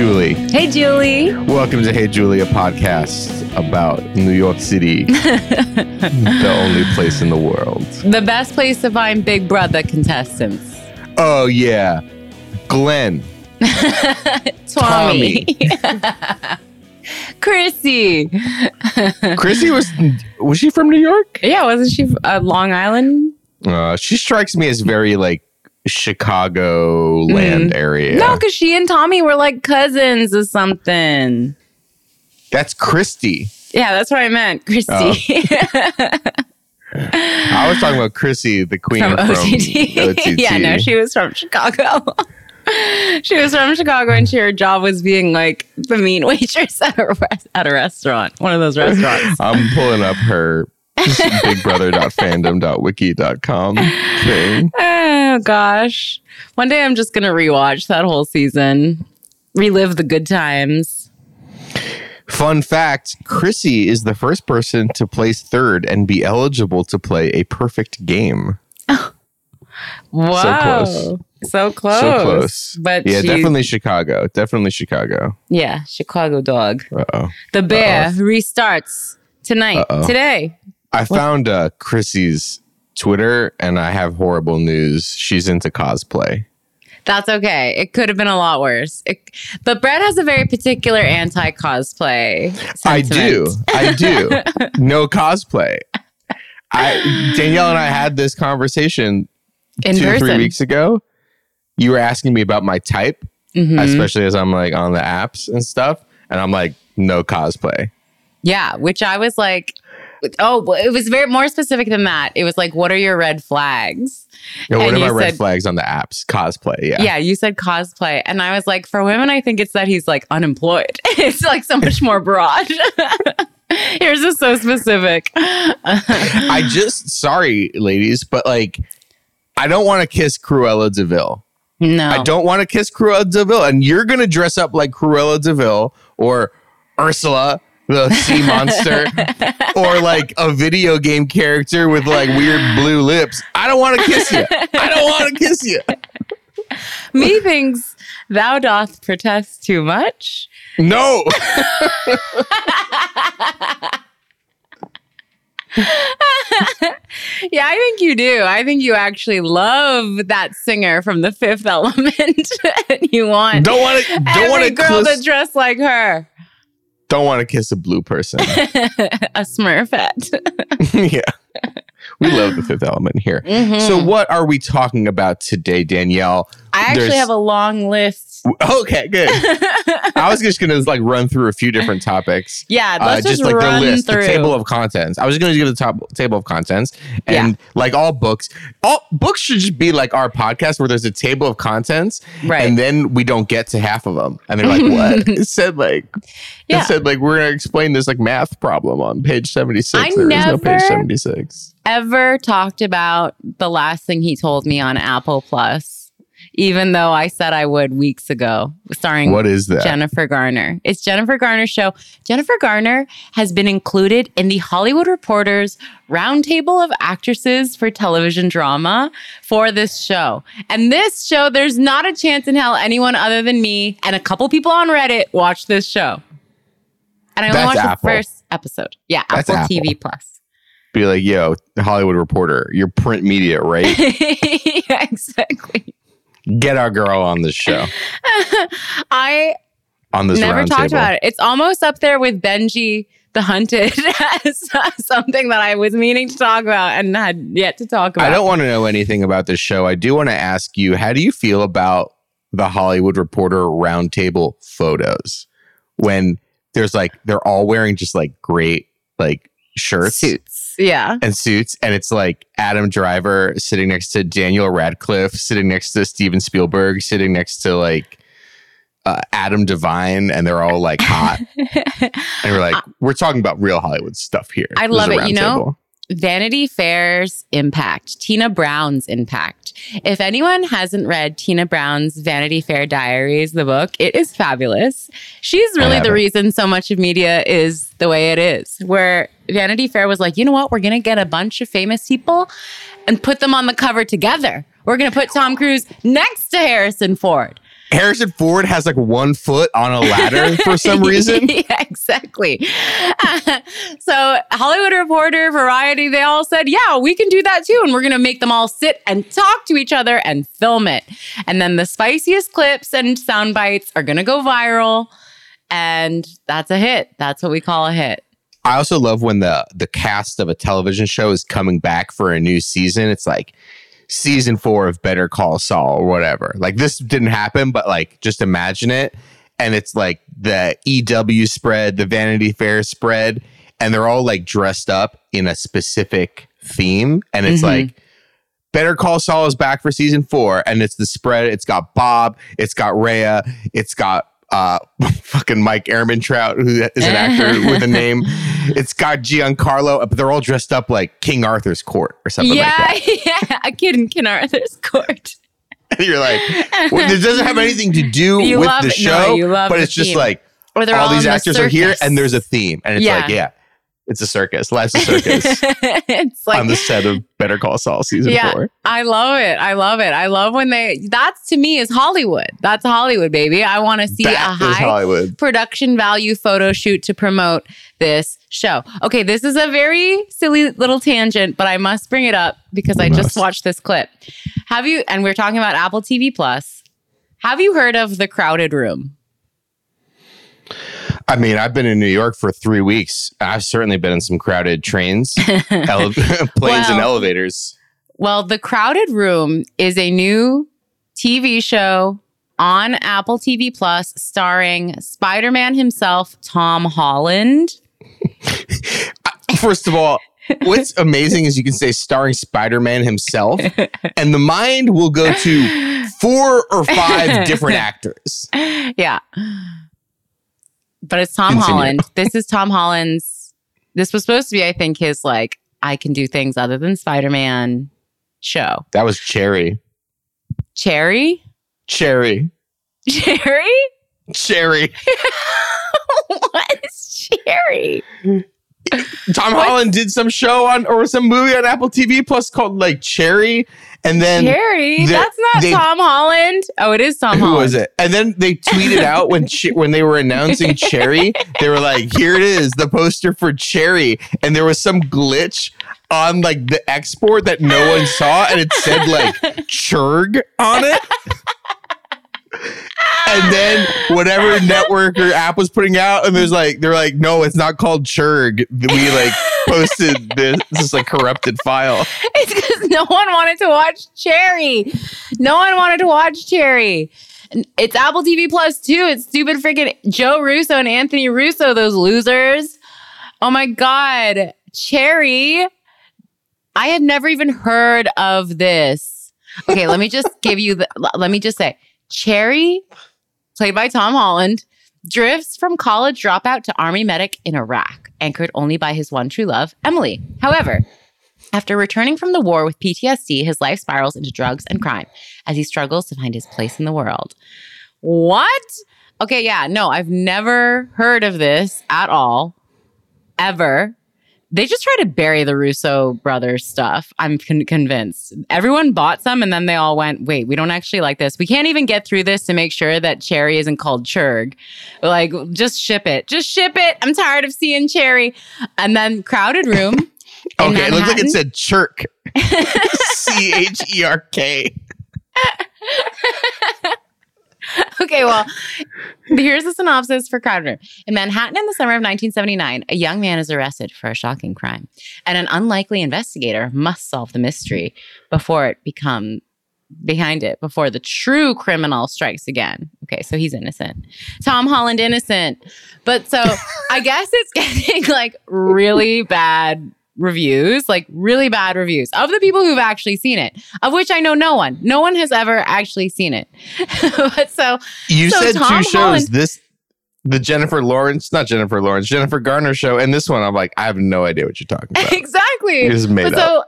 Julie. Hey, Julie. Welcome to Hey Julie, a podcast about New York City, the only place in the world. The best place to find Big Brother contestants. Oh, yeah. Glenn. Tommy. Chrissy. Chrissy was, was she from New York? Yeah, wasn't she uh, Long Island? Uh, she strikes me as very like Chicago mm-hmm. land area. No, because she and Tommy were like cousins or something. That's Christy. Yeah, that's what I meant, Christy. Oh. I was talking about Chrissy, the queen from from, OTT. OTT. yeah, no, she was from Chicago. she was from Chicago, and she, her job was being like the mean waitress at a at a restaurant, one of those restaurants. I'm pulling up her bigbrother.fandom.wiki.com thing. oh gosh, one day I'm just gonna rewatch that whole season, relive the good times. Fun fact Chrissy is the first person to place third and be eligible to play a perfect game. Wow, So close. so close, So close. But yeah, she- definitely Chicago. Definitely Chicago. yeah, Chicago dog. Uh oh. The bear restarts tonight, Uh-oh. today. I found uh, Chrissy's Twitter and I have horrible news. She's into cosplay. That's okay. It could have been a lot worse. It, but Brett has a very particular anti cosplay. I do. I do. no cosplay. I Danielle and I had this conversation In two person. three weeks ago. You were asking me about my type, Mhm. especially as I'm like on the apps and stuff, and I'm like, no cosplay. Yeah, which I was like, oh, well, it was very more specific than that. It was like, what are your red flags? Know, what And are my you red said- flags on the apps? Cosplay, yeah. Yeah. you said cosplay. And I was like, for women, I think it's that he's like unemployed. it's like so much more broad. Yours is so specific. I just sorry, ladies, but like, I don't want to kiss Cruella de Vil. no. I don't want to kiss Cruella de Vil, and you're gonna dress up like Cruella de Vil or Ursula, the sea monster, or like a video game character with like weird blue lips. I don't want to kiss you. I don't want to kiss you. Methinks thou doth protest too much. No. Yeah, I think you do. I think you actually love that singer from The Fifth Element, and you want Don't want to. Don't want to girl kiss. to dress like her, don't want to kiss a blue person. a Smurfette. yeah. We love the fifth element here. Mhm. So, what are we talking about today, Danielle? I actually there's- have a long list. Okay, good. I was just gonna like run through a few different topics. yeah, Uh, let's just, like run the list, through. the table of contents. I was going to give the top table of contents, and like all books, all books should just be like our podcast, where there's a table of contents, Right. And then we don't get to half of them, and they're like, "What?" it said like, Yeah. it said like we're going to explain this like math problem on page seventy six. I There is no page seventy six. Ever talked about the last thing he told me on Apple Plus, even though I said I would weeks ago, starring What is that? Jennifer Garner. It's Jennifer Garner's show. Jennifer Garner has been included in the Hollywood Reporter's roundtable of actresses for television drama for this show. And this show, there's not a chance in hell anyone other than me and a couple people on Reddit watch this show. And I only That's watched Apple. the first episode. Yeah, Apple. TV Plus. Be like, yo, Hollywood Reporter, you're print media, right? yeah, exactly. Get our girl on this show, I on this never talked table. about it. It's almost up there with Benji the Hunted as something that I was meaning to talk about and had yet to talk about. I don't want to know anything about this show. I do want to ask you, how do you feel about the Hollywood Reporter roundtable photos when there's like they're all wearing just like great like shirts suits. Yeah. and suits, and it's like Adam Driver sitting next to Daniel Radcliffe, sitting next to Steven Spielberg, sitting next to like uh, Adam Devine, and they're all like hot, and we're like, we're talking about real Hollywood stuff here. I This love it. You know, roundtable. Vanity Fair's impact, Tina Brown's impact. If anyone hasn't read Tina Brown's Vanity Fair Diaries, the book, it is fabulous. She's really the reason so much of media is the way it is, where Vanity Fair was like, you know what? We're going to get a bunch of famous people and put them on the cover together. We're going to put Tom Cruise next to Harrison Ford. Harrison Ford has like one foot on a ladder for some reason. yeah, exactly. so Hollywood Reporter, Variety, they all said, yeah, we can do that too. And we're going to make them all sit and talk to each other and film it. And then the spiciest clips and sound bites are going to go viral. And that's a hit. That's what we call a hit. I also love when the the cast of a television show is coming back for a new season. It's like season four of Better Call Saul or whatever. Like this didn't happen, but like just imagine it. And it's like the EW spread, the Vanity Fair spread, and they're all like dressed up in a specific theme. And it's Mhm. like Better Call Saul is back for season four, and it's the spread. It's got Bob, it's got Rhea, it's got uh fucking Mike Ehrmantraut, who is an actor with a name. It's got Giancarlo, uh, but they're all dressed up like King Arthur's court or something yeah, like that. yeah, a kid in King Arthur's court. And you're like, well, it doesn't have anything to do You with love the. No, show, you love but the it's just like all, all these the actors are here and there's a theme. And it's Yeah. like, yeah, it's a circus. Life's a circus it's like on the set of Better Call Saul season Yeah. four. I love it. I love it. I love when they that's to me is Hollywood. That's Hollywood, baby. I want to see That a high Hollywood. production value photo shoot to promote this show. Okay, this is a very silly little tangent, but I must bring it up because I just watched this clip. Have you and we're talking about Apple TV Plus. Have you heard of The Crowded Room? I mean, I've been in New York for three weeks. I've certainly been in some crowded trains, ele- planes, and elevators. Well, The Crowded Room is a new TV show on Apple TV Plus starring Spider-Man himself, Tom Holland. First of all, what's amazing is you can say starring Spider Man himself, and the mind will go to four or five different actors. yeah. But it's Tom Continue. Holland. This is Tom Holland's. This was supposed to be, I think, his like, I can do things other than Spider Man show. That was Cherry. Cherry? Cherry. Cherry? Cherry. Cherry? Tom What? Holland did some show on or some movie on Apple TV Plus called like Cherry, and then Cherry? the- That's not they- Tom Holland. Oh, it is Tom who Holland. was it? And then they tweeted out when when they were announcing Cherry, they were like, "Here it is, the poster for Cherry," and there was some glitch on like the export that no one saw, and it said like Churg on it. And then whatever network or app was putting out, and there's like they're like, no, it's not called Churg. We like posted this, this like corrupted file. It's because no one wanted to watch Cherry. No one wanted to watch Cherry. It's Apple TV Plus too. It's stupid freaking Joe Russo and Anthony Russo, those losers. Oh my God. Cherry. I had never even heard of this. Okay, let me just give you the, let me just say Cherry, played by Tom Holland, drifts from college dropout to army medic in Iraq, anchored only by his one true love, Emily. However, after returning from the war with PTSD, his life spirals into drugs and crime as he struggles to find his place in the world. What? Okay, yeah, no, I've never heard of this at all, ever. They just try to bury the Russo brothers stuff. I'm con- convinced. Everyone bought some and then they all went, wait, we don't actually like this. We can't even get through this to make sure that Cherry isn't called Churg. Like, just ship it. Just ship it. I'm tired of seeing Cherry. And then Crowded Room. Okay, it looks like it said Chirk. C H E R K. Okay, well, here's the synopsis for Crowded Room. In Manhattan in the summer of 1979, a young man is arrested for a shocking crime, and an unlikely investigator must solve the mystery before it become behind it, before the true criminal strikes again. Okay, so he's innocent. Tom Holland innocent. But so I guess it's getting like really bad reviews, like really bad reviews of the people who've actually seen it, of which I know no one. No one has ever actually seen it. but so You So said Tom two shows. Holland- This the Jennifer Lawrence, not Jennifer Lawrence, Jennifer Garner show, and this one. I'm like, I have no idea what you're talking about. exactly. It is made But up. so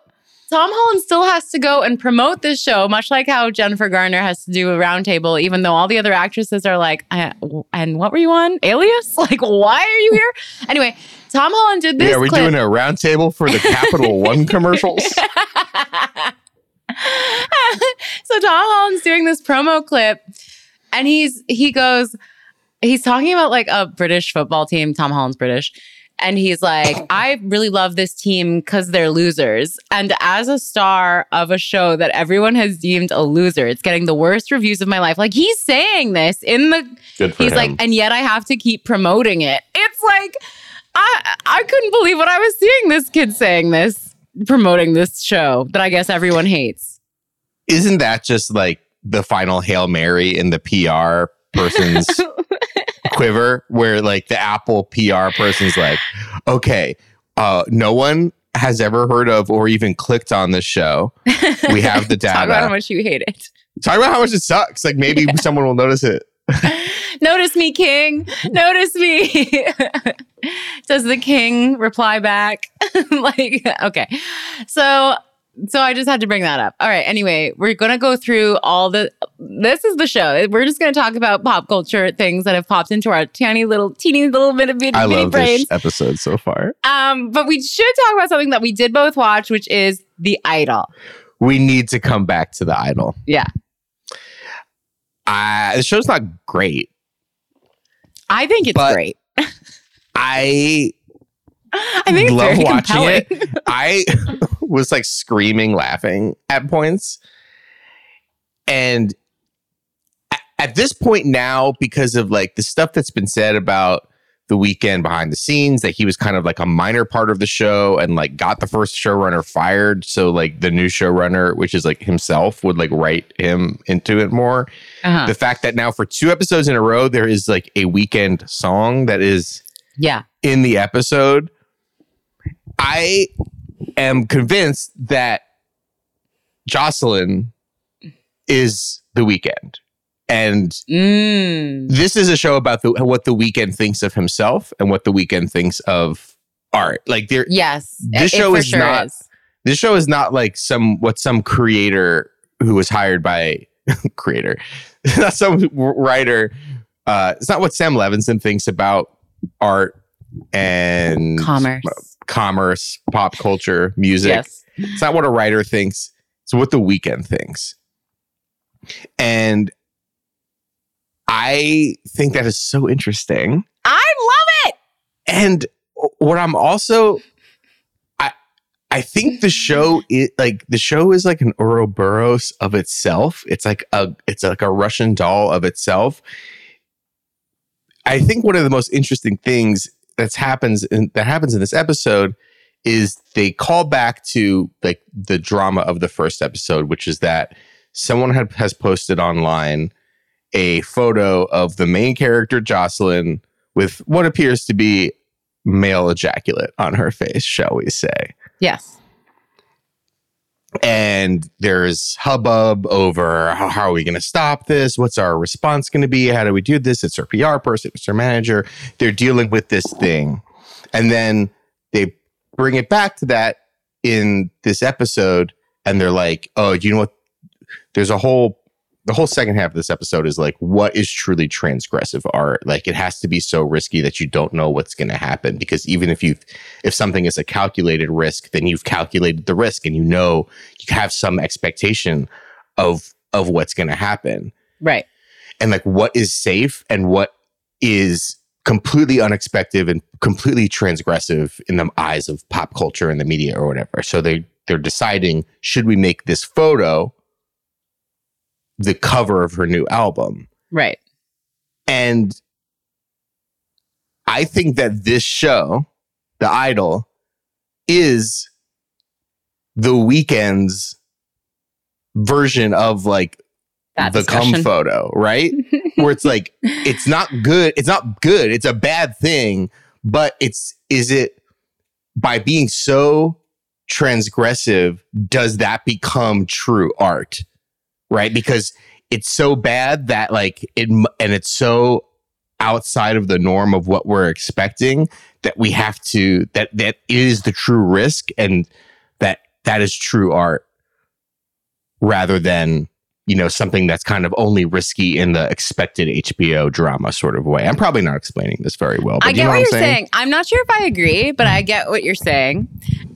Tom Holland still has to go and promote this show, much like how Jennifer Garner has to do a roundtable, even though all the other actresses are like, "Uh, and what were you on? Alias? Like, why are you here? Anyway, Tom Holland did this. Yeah, are we clip. doing a roundtable for the Capital One commercials? so Tom Holland's doing this promo clip and he's he goes, he's talking about like a British football team. Tom Holland's British. And he's like, oh. I really love this team because they're losers. And as a star of a show that everyone has deemed a loser, it's getting the worst reviews of my life. Like he's saying this in the Good for he's him. like, and yet I have to keep promoting it. It's like I I couldn't believe what I was seeing this kid saying this, promoting this show that I guess everyone hates. Isn't that just like the final Hail Mary in the PR person's quiver where like the Apple PR person's like, okay, uh, no one has ever heard of or even clicked on this show. We have the data. Talk about how much you hate it. Talk about how much it sucks. Like maybe someone will notice it. Notice me, King. Notice me. Does the king reply back? like, okay. So so I just had to bring that up. All right. Anyway, we're gonna go through all the this is the show. We're just gonna talk about pop culture things that have popped into our tiny little teeny little bit of bitty, I bitty love brains. this episode so far. Um, but we should talk about something that we did both watch, which is The Idol. We need to come back to the idol. Yeah. Uh, the show's not great. I think it's But- great. I I think it's love watching compelling. it. I was like screaming, laughing at points. And a- at this point now, because of like the stuff that's been said about the Weeknd behind the scenes, that he was kind of like a minor part of the show and like got the first showrunner fired. So like the new showrunner, which is like himself, would like write him into it more. Uh-huh. The fact that now for two episodes in a row, there is like a Weeknd song that is Yeah. in the episode, I am convinced that Jocelyn is the Weeknd. And Mm. this is a show about the, what the Weeknd thinks of himself and what the Weeknd thinks of art. Like there Yes. This it show is not- this show is not like some what some creator who was hired by creator, not some writer. Uh, it's not what Sam Levinson thinks about art and commerce. Commerce, pop culture, music. Yes. It's not what a writer thinks. It's what the Weeknd thinks. And I think that is so interesting. I love it. And what I'm also I I think the show is like the show is like an Ouroboros of itself. It's like a it's like a Russian doll of itself. I think one of the most interesting things that's happens in, that happens in this episode is they call back to like the drama of the first episode, which is that someone had, has posted online a photo of the main character Jocelyn with what appears to be male ejaculate on her face, shall we say. Yes. And there's hubbub over how, how are we going to stop this? What's our response going to be? How do we do this? It's our PR person, it's our manager. They're dealing with this thing. And then they bring it back to that in this episode. And they're like, oh, you know what? There's a whole the whole second half of this episode is like what is truly transgressive art? Like it has to be so risky that you don't know what's going to happen because even if you if something is a calculated risk then you've calculated the risk and you know you have some expectation of of what's going to happen. Right. and like what is safe and what is completely unexpected and completely transgressive in the eyes of pop culture and the media or whatever. So they they're deciding should we make this photo the cover of her new album Right. and I think that this show, The Idol, is the Weeknd's version of like That the cum photo, right? Where it's like, it's not good. It's not good. It's a bad thing. But it's, is it by being so transgressive, does that become true art? Right? Because it's so bad that like it, and it's so outside of the norm of what we're expecting that we have to, that, that is the true risk and that that is true art rather than you know something that's kind of only risky in the expected HBO drama sort of way. I'm probably not explaining this very well, but I you get know what, what, you're saying? saying. I'm not sure if I agree, but I get what you're saying.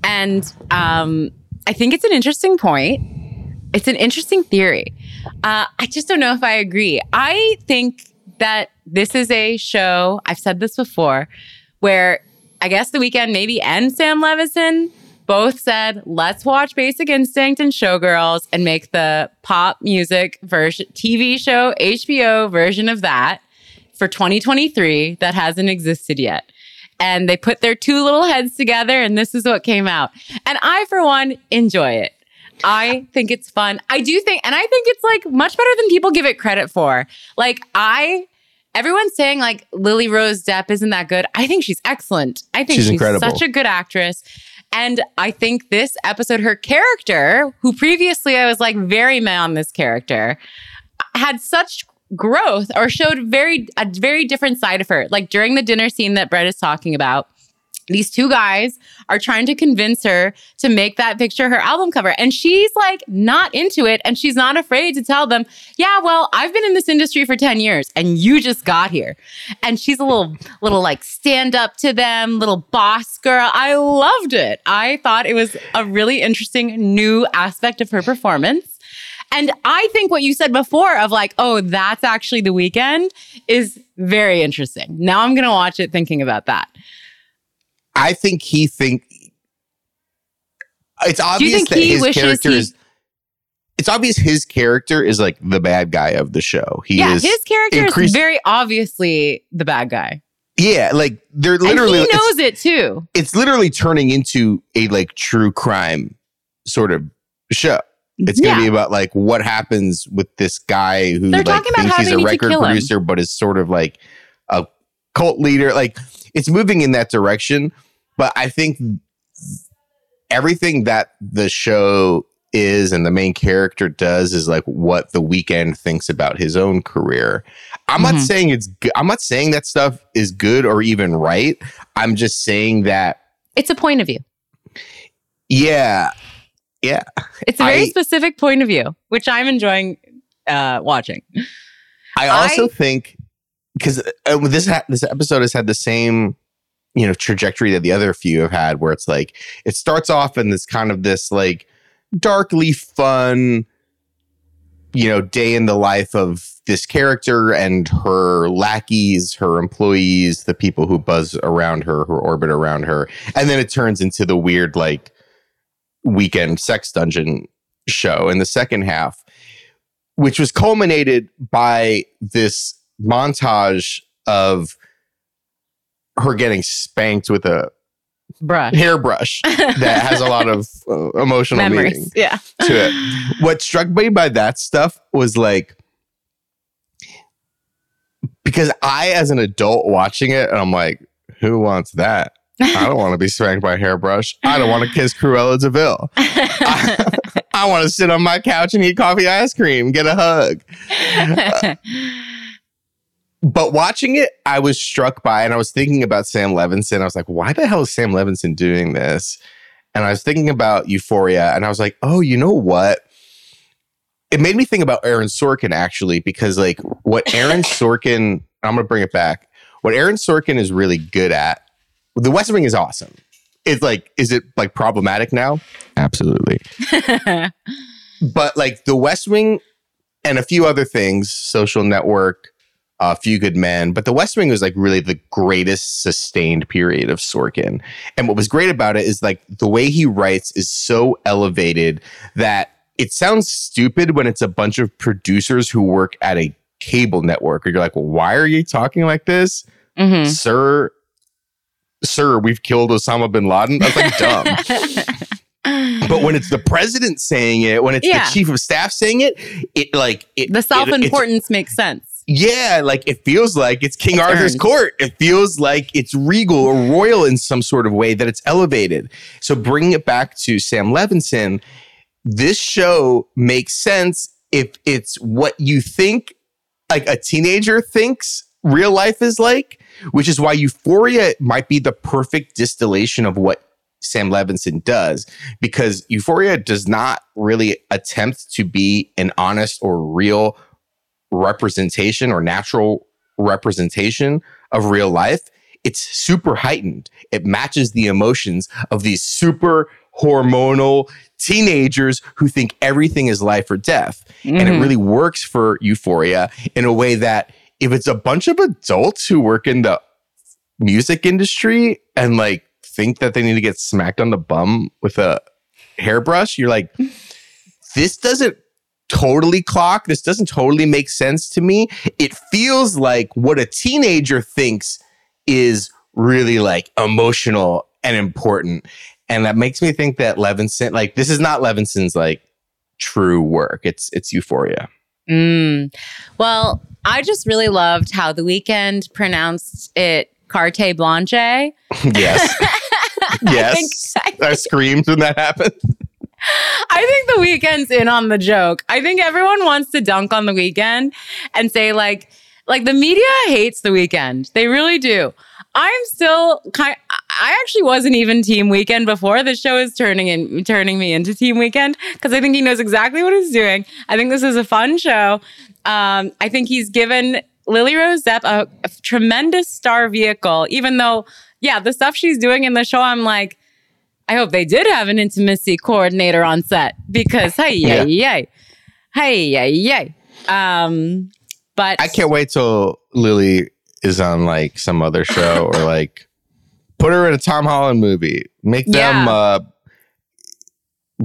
And um, I think it's an interesting point. It's an interesting theory. Uh, I just don't know if I agree. I think that this is a show, I've said this before, where I guess The Weeknd maybe and Sam Levinson both said, let's watch Basic Instinct and Showgirls and make the pop music version, TV show, HBO version of that for 2023 that hasn't existed yet. And they put their two little heads together, and this is what came out. And I, for one, enjoy it. I think it's fun. I do think, and I think it's like much better than people give it credit for. Like, I, everyone's saying like Lily Rose Depp isn't that good. I think she's excellent. I think She's she's, such a good actress. And I think this episode, her character, who previously I was like very mad on this character, had such growth or showed very a very different side of her. Like during the dinner scene that Brett is talking about, these two guys are trying to convince her to make that picture her album cover. And she's like not into it. And she's not afraid to tell them, yeah, well, I've been in this industry for 10 years and you just got here. And she's a little, little like stand up to them, little boss girl. I loved it. I thought it was a really interesting new aspect of her performance. And I think what you said before of like, oh, that's actually the Weeknd is very interesting. Now I'm going to watch it thinking about that. I think he think it's obvious that his character he- is. It's obvious his character is like the bad guy of the show. He yeah, is his character increased- is very obviously the bad guy. yeah, like they're literally. and he knows it too. it's literally turning into a like true crime sort of show. It's going to Yeah. be about like what happens with this guy who They're like thinks he's a record him. producer, but is sort of like a cult leader. Like it's moving in that direction. But I think everything that the show is and the main character does is like what the Weeknd thinks about his own career. I'm not Mhm. saying it's good. I'm not saying that stuff is good or even right. I'm just saying that It's a point of view. yeah. Yeah. It's a very I- specific point of view, which I'm enjoying uh, watching. I also I- think because uh, this ha- this episode has had the same you know trajectory that the other few have had, where it's like it starts off in this kind of this like darkly fun, you know, day in the life of this character and her lackeys, her employees, the people who buzz around her, who orbit around her, and then it turns into the weird like Weeknd sex dungeon show in the second half which was culminated by this montage of her getting spanked with a Bruh. hairbrush that has a lot of uh, emotional meaning Yeah. to it. What struck me by that stuff was like because I, as an adult watching it, I'm like, who wants that? I don't want to be spanked by a hairbrush. I don't want to kiss Cruella de Vil. I, I want to sit on my couch and eat coffee ice cream, get a hug. But watching it, I was struck by, and I was thinking about Sam Levinson. I was like, why the hell is Sam Levinson doing this? And I was thinking about Euphoria, and I was like, oh, you know what? It made me think about Aaron Sorkin actually, because like what Aaron Sorkin, I'm gonna bring it back. What Aaron Sorkin is really good at, The West Wing is awesome. It's like, is it like problematic now? Absolutely but like the West Wing and a few other things, Social Network, a few good men, but the West Wing was like really the greatest sustained period of Sorkin. And what was great about it is like the way he writes is so elevated that it sounds stupid when it's a bunch of producers who work at a cable network. Or you're like, well, why are you talking like this? Mhm. Sir, sir, we've killed Osama bin Laden. That's like dumb. But when it's the president saying it, when it's Yeah. the chief of staff saying it, it like it, the self importance makes sense. Yeah, like it feels like it's King It's Arthur's earned. court. It feels like it's regal or royal in some sort of way that it's elevated. So bringing it back to Sam Levinson, this show makes sense if it's what you think like a teenager thinks real life is like, which is why Euphoria might be the perfect distillation of what Sam Levinson does because Euphoria does not really attempt to be an honest or real representation or natural representation of real life. It's super heightened. It matches the emotions of these super hormonal teenagers who think everything is life or death. And it Mhm. really works for Euphoria in a way that if it's a bunch of adults who work in the music industry and like think that they need to get smacked on the bum with a hairbrush, you're like, this doesn't totally clock. This doesn't totally make sense to me. It feels like what a teenager thinks is really like emotional and important. And that makes me think that Levinson, like this is not Levinson's like true work. It's it's euphoria. Mm. Well, I just really loved how the Weeknd pronounced it carte blanche. I yes. yes. think- I screamed when that happened. I think the Weeknd's in on the joke. I think everyone wants to dunk on the Weeknd and say like like the media hates the Weeknd. They really do. I'm still kind I actually wasn't even team Weeknd before the show is turning in turning me into team Weeknd because I think he knows exactly what he's doing. I think this is a fun show. Um, I think he's given Lily Rose Depp a, a tremendous star vehicle, even though, yeah, the stuff she's doing in the show, I'm like, I hope they did have an intimacy coordinator on set because hey, yeah, yeah, hey, yay yay. Um, but I can't wait till Lily is on like some other show or like put her in a Tom Holland movie. Make them Yeah. uh,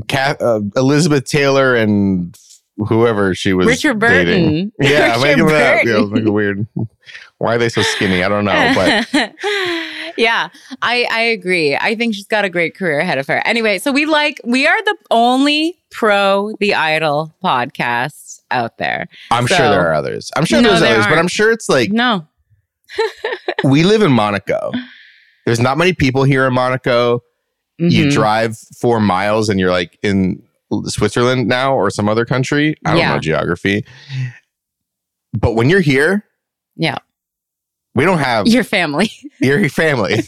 Kath, uh Elizabeth Taylor and whoever she was Richard dating. Burton. Yeah, Richard make them that. Burton. Yeah, make it weird. Why are they so skinny? I don't know, but yeah, I I agree. I think she's got a great career ahead of her. Anyway, so we like we are the only pro the idol podcast out there. I'm So- sure there are others. I'm sure No, there's there others, but aren't. I'm sure it's like No. we live in Monaco. There's not many people here in Monaco. You Mhm. drive four miles and you're like in Switzerland now or some other country. I don't Yeah. know geography. But when you're here, Yeah. We don't have Your family. your family.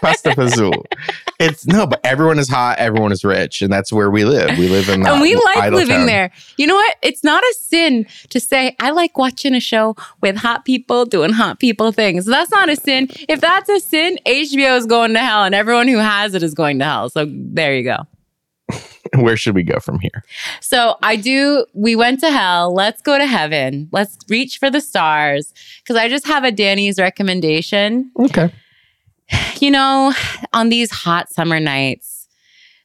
Pasta Fazool. It's no, but everyone is hot, everyone is rich, and that's where we live. We live in the and we like living town. there. You know what? It's not a sin to say I like watching a show with hot people doing hot people things. That's not a sin. If that's a sin, HBO is going to hell, and everyone who has it is going to hell. So there you go. Where should we go from here? So I do. We went to hell. Let's go to heaven. Let's reach for the stars. Because I just have a Dani's recommendation. Okay. You know, on these hot summer nights,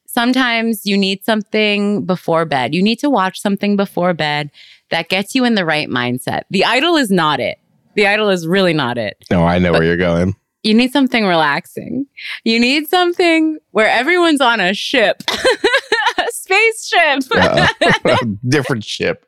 sometimes you need something before bed. You need to watch something before bed that gets you in the right mindset. The Idol is not it. The Idol is really not it. No, I know where you're going. You need something relaxing. You need something where everyone's on a ship, a spaceship. Uh, different ship.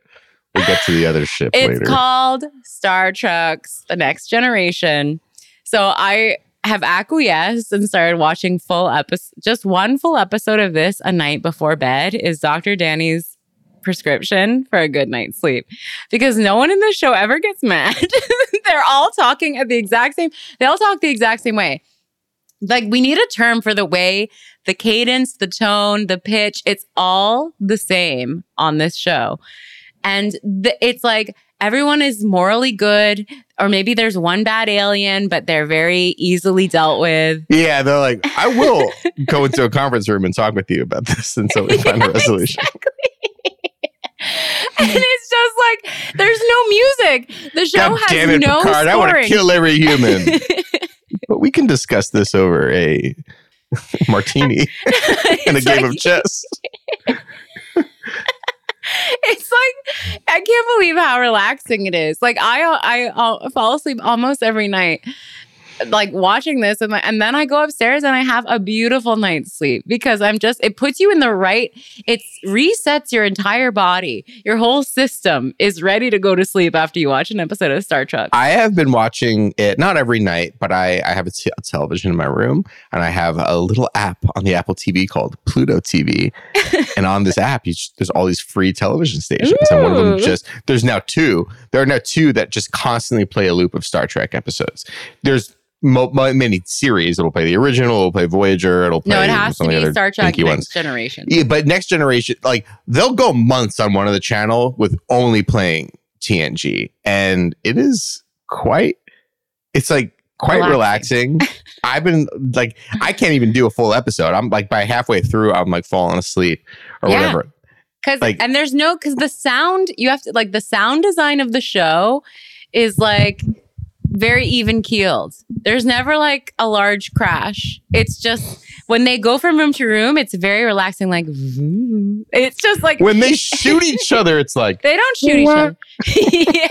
We'll get to the other ship It's later. called Star Trek's The Next Generation. So I have acquiesced and started watching full episode, just one full episode of this a night before bed is Dr. Dani's prescription for a good night's sleep because no one in the show ever gets mad. They're all talking at the exact same, they all talk the exact same way. Like we need a term for the way the cadence, the tone, the pitch, it's all the same on this show. And the, it's like everyone is morally good, or maybe there's one bad alien, but they're very easily dealt with. yeah, they're like, I will go into a conference room and talk with you about this until we find a Yeah, resolution. and it's just like there's no music. The show God has damn it, no Picard! I want to kill every human. But we can discuss this over a martini and a game like- of chess. it's like I can't believe how relaxing it is. Like I I uh, fall asleep almost every night like watching this and, and then I go upstairs and I have a beautiful night's sleep because I'm just it puts you in the right it resets your entire body. Your whole system is ready to go to sleep after you watch an episode of Star Trek. I have been watching it not every night, but I, I have a, t- a television in my room and I have a little app on the Apple TV called Pluto TV. and on this app, you just, there's all these free television stations. And one of them just, there's now two. There are now two that just constantly play a loop of Star Trek episodes. There's mo- series. It'll play the original, it'll play Voyager, it'll play no, it has to be Star Trek Next ones. Generation. Yeah, but next generation, like they'll go months on one of the channel with only playing TNG, and it is quite. It's like quite relaxing. I've been like, I can't even do a full episode. I'm like by halfway through, I'm like falling asleep or Yeah. whatever. Cause Like- and there's no because the sound you have to like the sound design of the show is like very even keeled. There's never like a large crash. It's just when they go from room to room, it's very relaxing. Like it's just like When they shoot each other, it's like, they don't shoot each other. yeah.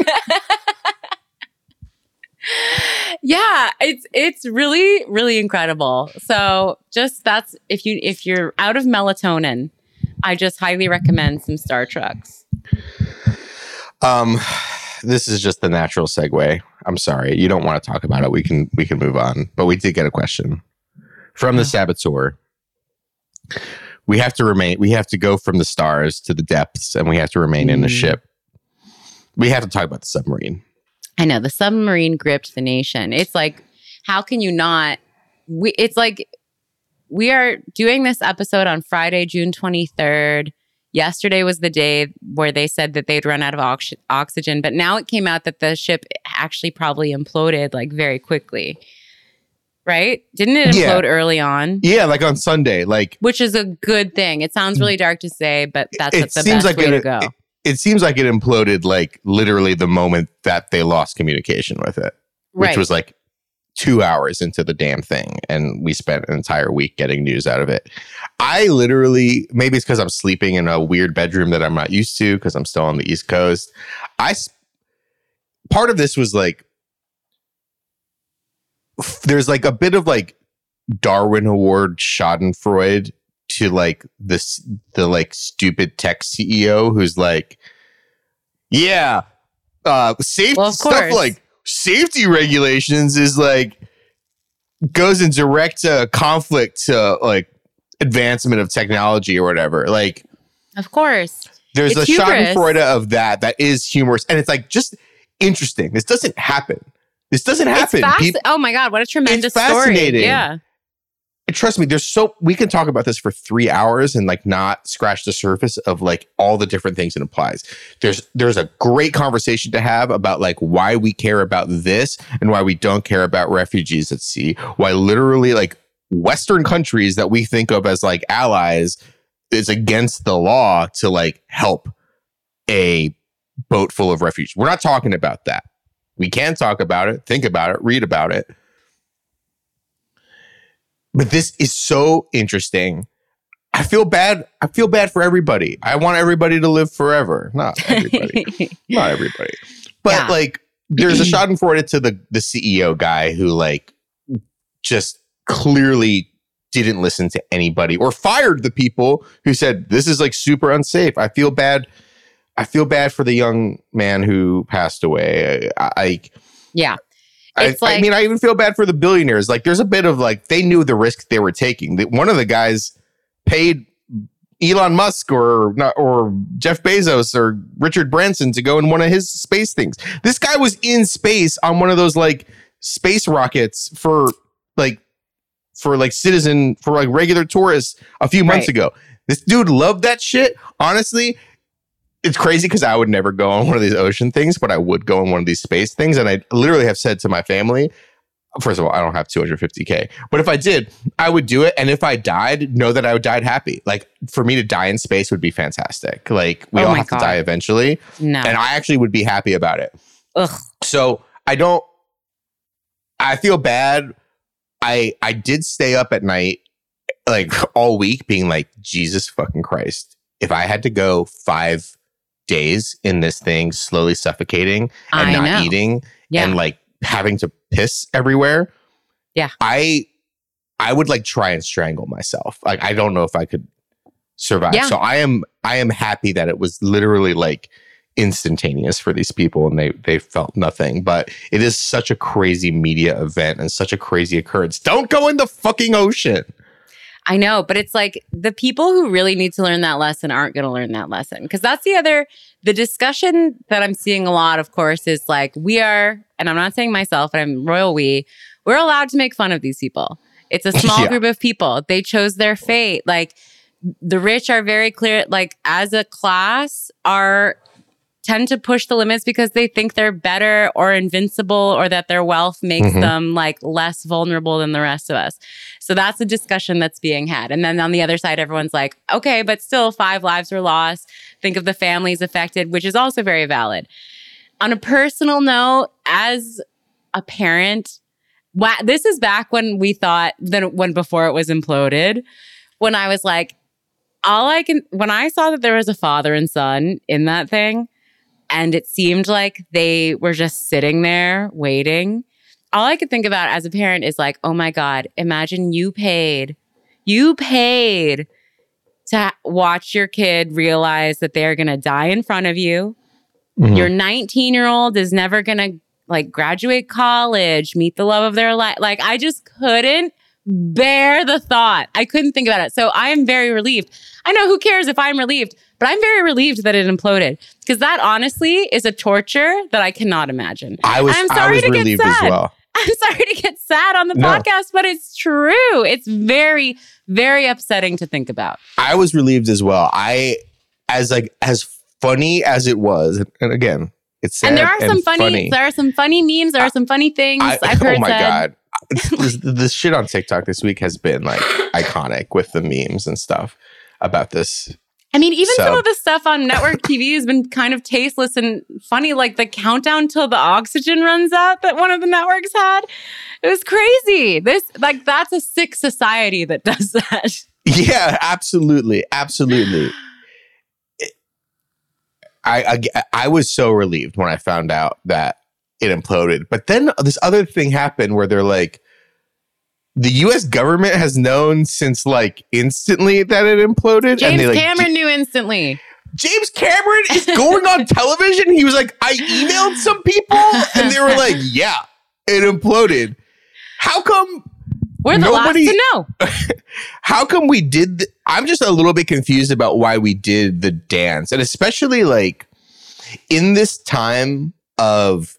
yeah, it's it's really really incredible. So just that's if you if you're out of melatonin, I just highly recommend some Star Treks. um, this is just the natural segue. I'm sorry. You don't want to talk about it. We can, we can move on. But we did get a question from the saboteur. We have to remain, we have to go from the stars to the depths and we have to remain in a Mm. ship. We have to talk about the submarine. I know the submarine gripped the nation. It's like, how can you not? We, it's like we are doing this episode on Friday, June 23rd. Yesterday was the day where they said that they'd run out of ox- oxygen, but now it came out that the ship actually probably imploded like very quickly. Right? Didn't it Yeah. implode early on? Yeah, like on Sunday, like Which is a good thing. It sounds really dark to say, but that's it the seems best like way it, to go. It, it seems like it imploded like literally the moment that they lost communication with it, which right. was like two hours into the damn thing, and we spent an entire week getting news out of it. I literally, maybe it's because I'm sleeping in a weird bedroom that I'm not used to because I'm still on the East Coast. I part of this was like there's like a bit of like Darwin Award Schadenfreude to like this the like stupid tech CEO who's like, yeah, uh, safety Well, stuff like safety regulations is like goes in direct uh, conflict to like advancement of technology or whatever. Like of course. there's It's a hubris. Schadenfreude of that that is humorous, and it's like just interesting. This doesn't happen. This doesn't happen. It's fasc- oh my God, what a tremendous story. fascinating. Yeah. Trust me, there's so we can talk about this for three hours and like not scratch the surface of like all the different things it implies. There's there's a great conversation to have about like why we care about this and why we don't care about refugees at sea. Why literally like Western countries that we think of as like allies is against the law to like help a boat full of refugees. We're not talking about that. We can talk about it, think about it, read about it. But this is so interesting. I feel bad. I feel bad for everybody. I want everybody to live forever. Not everybody. not everybody. But Yeah. like there's a shot in Schadenfreude to the the CEO guy who like just clearly didn't listen to anybody or fired the people who said this is like super unsafe. I feel bad. I feel bad for the young man who passed away. I, I yeah. I, It's I like- mean, I even feel bad for the billionaires. Like, there's a bit of like they knew the risk they were taking. That one of the guys paid Elon Musk or not, or Jeff Bezos or Richard Branson to go in one of his space things. This guy was in space on one of those like space rockets for like for like citizen for like regular tourists a few months Right. ago. This dude loved that shit. Honestly, it's crazy because I would never go on one of these ocean things, but I would go on one of these space things. And I literally have said to my family, first of all, I don't have 250K, but if I did, I would do it. And if I died, know that I would died happy. Like for me to die in space would be fantastic. Like we Oh all have God. to die eventually. No. And I actually would be happy about it. Ugh. So I don't, I feel bad. I, I did stay up at night like all week being like, Jesus fucking Christ. If I had to go five days in this thing, slowly suffocating and I not know. eating Yeah. and like having to piss everywhere. Yeah. I I would like try and strangle myself. Like I don't know if I could survive. Yeah. So I am I am happy that it was literally like instantaneous for these people and they they felt nothing. But it is such a crazy media event and such a crazy occurrence. Don't go in the fucking ocean. I know, but it's like the people who really need to learn that lesson aren't going to learn that lesson. Because that's the other, the discussion that I'm seeing a lot, of course, is like we are, and I'm not saying myself, and I'm royal we, we're allowed to make fun of these people. It's a small Yeah. group of people. They chose their fate. Like the rich are very clear, like as a class, are tend to push the limits because they think they're better or invincible or that their wealth makes Mhm. them like less vulnerable than the rest of us. So that's a discussion that's being had. And then on the other side, everyone's like, okay, but still five lives were lost. Think of the families affected, which is also very valid. On a personal note, as a parent, wa- this is back when we thought that when before it was imploded, when I was like, all I can, when I saw that there was a father and son in that thing, and it seemed like they were just sitting there waiting, all I could think about as a parent is like, oh my God, imagine you paid, you paid to watch your kid realize that they're going to die in front of you. Mhm. Your 19 year old is never going to like graduate college, meet the love of their life. Like, I just couldn't bear the thought. I couldn't think about it. So I am very relieved. I know who cares if I'm relieved, but I'm very relieved that it imploded because that honestly is a torture that I cannot imagine. I was, I'm sorry was to get relieved as sad. well. I'm sorry to get sad on the No. podcast, but it's true. It's very, very upsetting to think about. I was relieved as well. I, as like as funny as it was, and again, it's and there are some funny, there are some funny memes. There are some funny things I, I've heard oh my said. god, this, this shit on TikTok this week has been like iconic with the memes and stuff about this. I mean, even some of the stuff on network TV has been kind of tasteless and funny, like the countdown till the oxygen runs out that one of the networks had. It was crazy. This, like, that's a sick society that does that. Yeah, absolutely, absolutely. I, I I was so relieved when I found out that it imploded, but then this other thing happened where they're like, the U.S. government has known since like instantly that it imploded, James and they like Cameron knew instantly. James Cameron is going on television. He was like, I emailed some people and they were like, yeah, it imploded. How come? We're the Nobody- last to know. How come we did? th- I'm just a little bit confused about why we did the dance, and especially like in this time of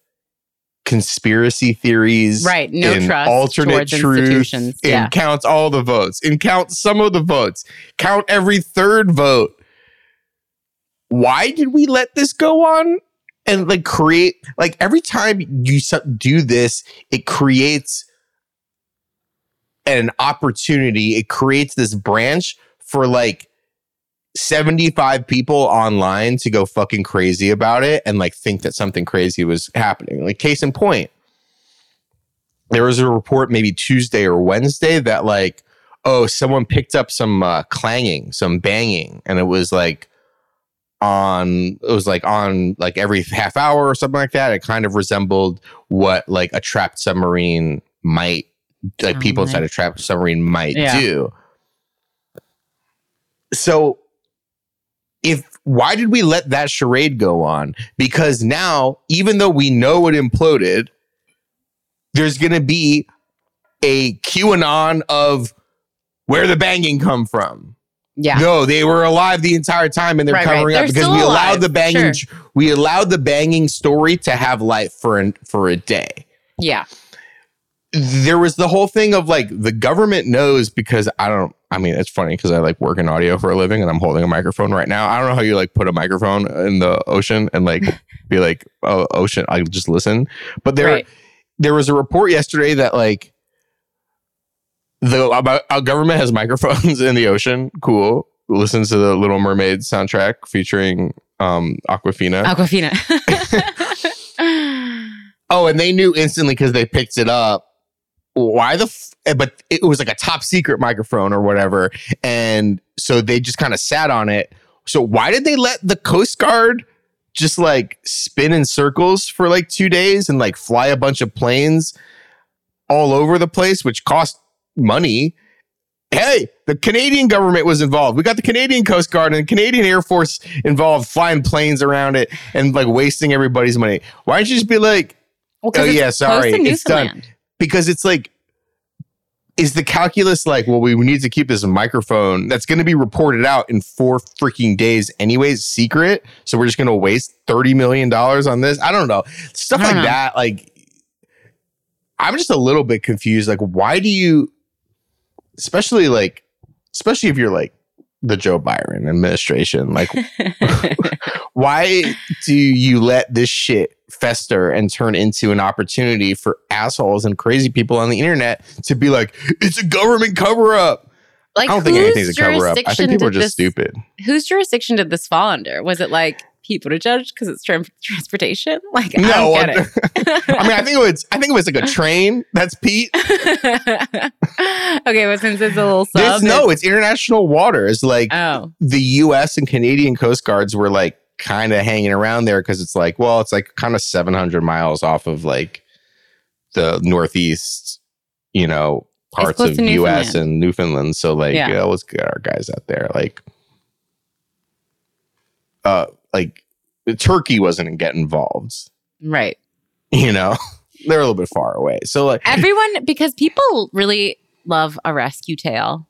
conspiracy theories, Right, no trust alternate truth, and yeah. counts all the votes, and count some of the votes, count every third vote. Why did we let this go on? And like create like every time you do this, it creates an opportunity. It creates this branch for like 75 people online to go fucking crazy about it and like think that something crazy was happening. Like case in point, there was a report maybe Tuesday or Wednesday that like, oh, someone picked up some uh, clanging, some banging, and it was like on it was like on like every half hour or something like that. It kind of resembled what like a trapped submarine might like Oh people inside a trapped submarine might Yeah. do. So if why did we let that charade go on? Because now, even though we know it imploded, there's gonna be a QAnon of where the banging come from. Yeah. No, they were alive the entire time and they're Right, right. covering They're up because we allowed alive, the banging sure. we allowed the banging story to have life for an, for a day. Yeah. There was the whole thing of like the government knows because I don't I mean it's funny because I like work in audio for a living and I'm holding a microphone right now. I don't know how you like put a microphone in the ocean and like be like, oh ocean, I just listen. But there Right. there was a report yesterday that like the about our government has microphones in the ocean. Cool. Listens to the Little Mermaid soundtrack featuring um Awkwafina. Awkwafina. oh, and they knew instantly because they picked it up. Why the f- eh, but it was like a top secret microphone or whatever. And so they just kind of sat on it. So why did they let the Coast Guard just like spin in circles for like two days and like fly a bunch of planes all over the place, which cost money? Hey, the Canadian government was involved. We got the Canadian Coast Guard and Canadian Air Force involved, flying planes around it and like wasting everybody's money. Why don't you just be like, Well, Oh, yeah, sorry, it's done. Newfoundland. Because it's like is the calculus like well we need to keep this microphone that's going to be reported out in four freaking days anyways secret? So we're just going to waste 30 million dollars on this? I don't know. Stuff don't like know. that like i'm just a little bit confused like why do you especially like especially if you're like the Joe Biden administration like why do you let this shit fester and turn into an opportunity for assholes and crazy people on the internet to be like, it's a government cover up? Like, I don't think anything's a cover up. I think people are just this- stupid. Whose jurisdiction did this fall under? Was it like Pete Buttigieg because it's tran transportation? Like, I No, don't get it. I mean, I think it was. I think it was like a train. That's Pete. okay, but since it's a little This, sub, no, it's international waters. Like oh, the U.S. and Canadian Coast Guards were like kind of hanging around there because it's like, well, it's like kind of 700 miles off of like the northeast, you know, parts of U.S. And Newfoundland. So like, Yeah. yeah, let's get our guys out there. Like, uh, like Turkey wasn't gonna get involved. right. You know, they're a little bit far away. So like, Everyone, because people really love a rescue tale,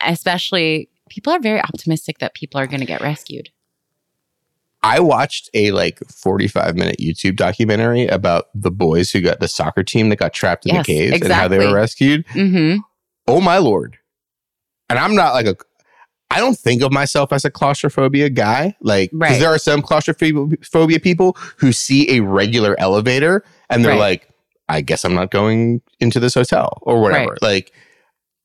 especially people are very optimistic that people are going to get rescued. I watched a like 45 minute YouTube documentary about the boys who got the soccer team that got trapped in Yes, the caves and how they were rescued. Mm-hmm. Oh my lord. And I'm not like a I don't think of myself as a claustrophobia guy. Like, because Right. there are some claustrophobia people who see a regular elevator and they're Right. like, I guess I'm not going into this hotel or whatever. Right. Like,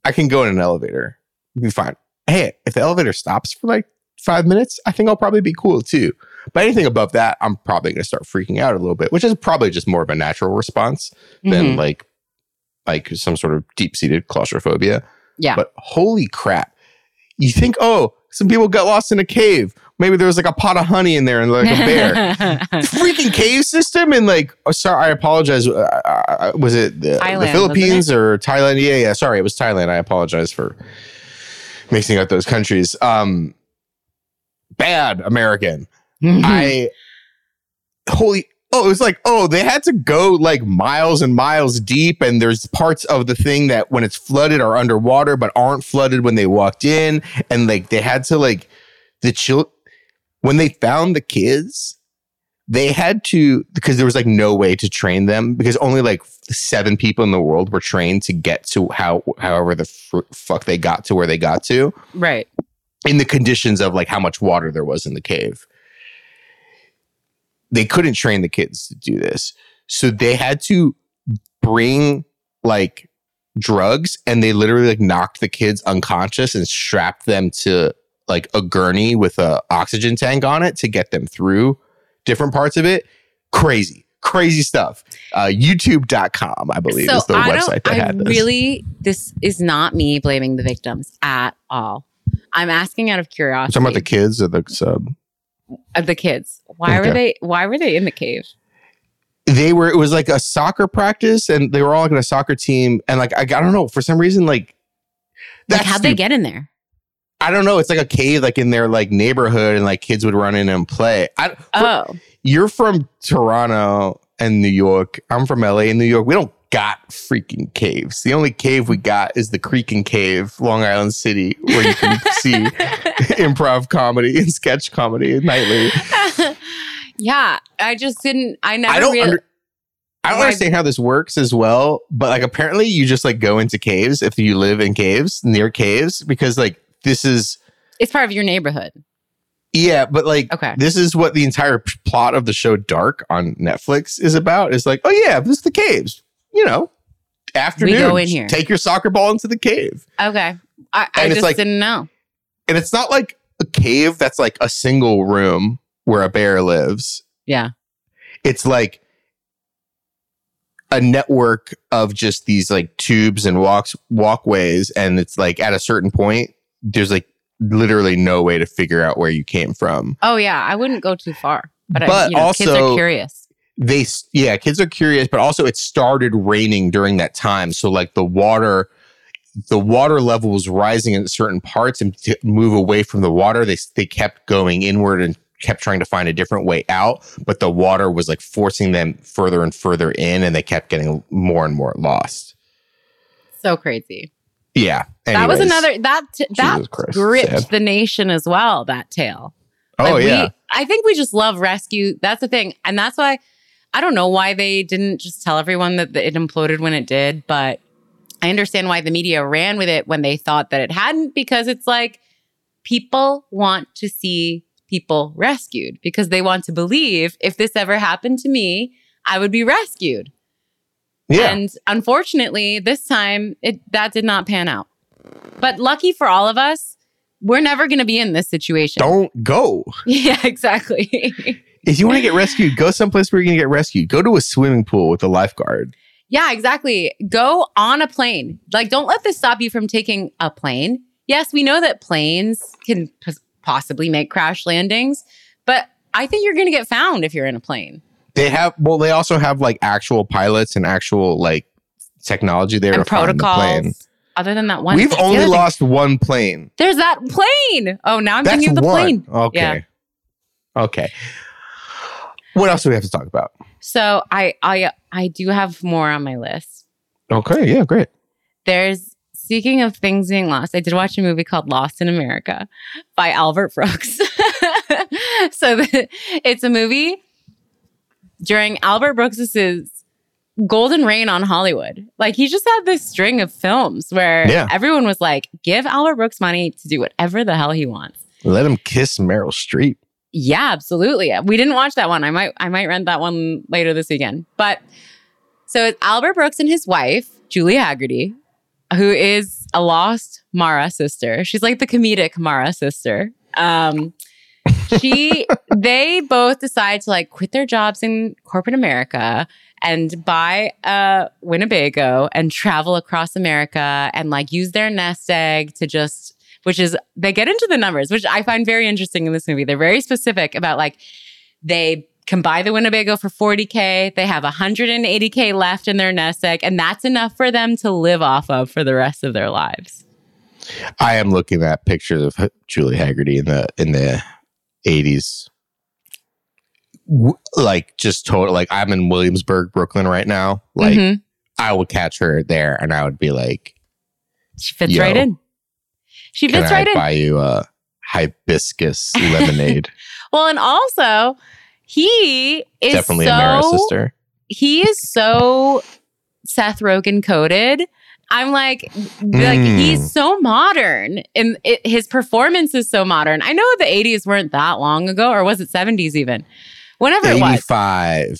I can go in an elevator, be fine. Hey, if the elevator stops for like five minutes, I think I'll probably be cool too. But anything above that, I'm probably going to start freaking out a little bit, which is probably just more of a natural response than Mhm. like like some sort of deep seated claustrophobia. Yeah. But holy crap. You think, oh, some people got lost in a cave. Maybe there was like a pot of honey in there and like a bear. Freaking cave system and like, oh, sorry, I apologize. Uh, uh, was it the, the Thailand, wasn't Philippines or Thailand? Yeah, yeah. Sorry, it was Thailand. I apologize for mixing up those countries. Um, bad American. Mm-hmm. I holy oh it was like oh they had to go like miles and miles deep and there's parts of the thing that when it's flooded are underwater but aren't flooded when they walked in and like they had to like the chill when they found the kids they had to because there was like no way to train them because only like seven people in the world were trained to get to how however the fuck they got to where they got to right. In the conditions of like how much water there was in the cave. They couldn't train the kids to do this. So they had to bring like drugs and they literally like knocked the kids unconscious and strapped them to like a gurney with a oxygen tank on it to get them through different parts of it. Crazy, crazy stuff. Uh, YouTube.com, I believe, is the I website that I had this. really, this is not me blaming the victims at all. I'm asking out of curiosity. talking about the kids or the sub. uh, the kids. Why were they? Why were they in the cave? they were it was like a soccer practice and they were all like on a soccer team and like I, I don't know for some reason like Like, that's how'd they get in there? I don't know it's like a cave like in their like neighborhood and like kids would run in and play I, Oh, you're from Toronto and New York I'm from LA and New York we don't got freaking caves the only cave we got is the Creek and Cave Long Island City where you can see improv comedy and sketch comedy nightly yeah. I just didn't. I never. I don't really, under, I don't understand how this works as well, but like apparently you just like go into caves if you live in caves near caves because like this is it's part of your neighborhood. yeah, but like Okay. this is what the entire plot of the show Dark on Netflix is about. Is like, oh yeah, this is the caves. You know, afternoon. go in here. Take your soccer ball into the cave, Okay. I, I just like- didn't know. and it's not like a cave that's like a single room where a bear lives. Yeah. it's like a network of just these like tubes and walks walkways and it's like at a certain point there's like literally no way to figure out where you came from Oh yeah. I wouldn't go too far. But, I, you know, kids are also- curious. They yeah kids are curious but also it started raining during that time so like the water the water level was rising in certain parts and to move away from the water they they kept going inward and kept trying to find a different way out but the water was like forcing them further and further in and they kept getting more and more lost So crazy. yeah that was another that t- that Christ, gripped sad. the nation as well. That tale. oh Like, yeah we, I think we just love rescue. That's the thing, and that's why I don't know why they didn't just tell everyone that it imploded when it did, but I understand why the media ran with it when they thought that it hadn't, because it's like people want to see people rescued because they want to believe if this ever happened to me, I would be rescued. Yeah. And unfortunately, this time it that did not pan out. But lucky for all of us, we're never going to be in this situation. Don't go. Yeah, exactly. If you want to get rescued, go someplace where you're going to get rescued. Go to a swimming pool with a lifeguard. yeah, exactly. Go on a plane. Like, don't let this stop you from taking a plane. Yes, we know that planes can p- possibly make crash landings, but I think you're going to get found if you're in a plane. They have, well, they also have like actual pilots and actual like technology there and to find the plane. protocols. Other than that one, We've only thing. lost one plane. There's that plane. Oh, now I'm That's thinking of the one. plane. Okay. Yeah. Okay. What else do we have to talk about? So I I I do have more on my list. Okay. Yeah. Great. There's speaking of things being lost, I did watch a movie called Lost in America by Albert Brooks. so the, it's a movie during Albert Brooks's golden reign on Hollywood. Like he just had this string of films where Yeah. everyone was like, give Albert Brooks money to do whatever the hell he wants. Let him kiss Meryl Streep. Yeah, absolutely. We didn't watch that one. I might I might rent that one later this weekend. But so it's Albert Brooks and his wife, Julie Hagerty, who is a lost Mara sister. She's like the comedic Mara sister. Um she they both decide to like quit their jobs in corporate America and buy a Winnebago and travel across America and like use their nest egg to just which is they get into the numbers, which I find very interesting in this movie. They're very specific about like they can buy the Winnebago for 40K. They have 180K left in their nest egg, and that's enough for them to live off of for the rest of their lives. I am looking at pictures of Julie Hagerty in the in the eighties. Like just total. Like I'm in Williamsburg, Brooklyn right now. Like Mhm. I would catch her there, and I would be like, she fits right in. She "Can fits I right in. buy you a hibiscus lemonade?" Well, and also he is Definitely so a Mara sister. he is so Seth Rogen coded. I'm like, like Mm. he's so modern, and it, his performance is so modern. I know the '80s weren't that long ago, or was it '70s even? Whenever it was, Eighty-five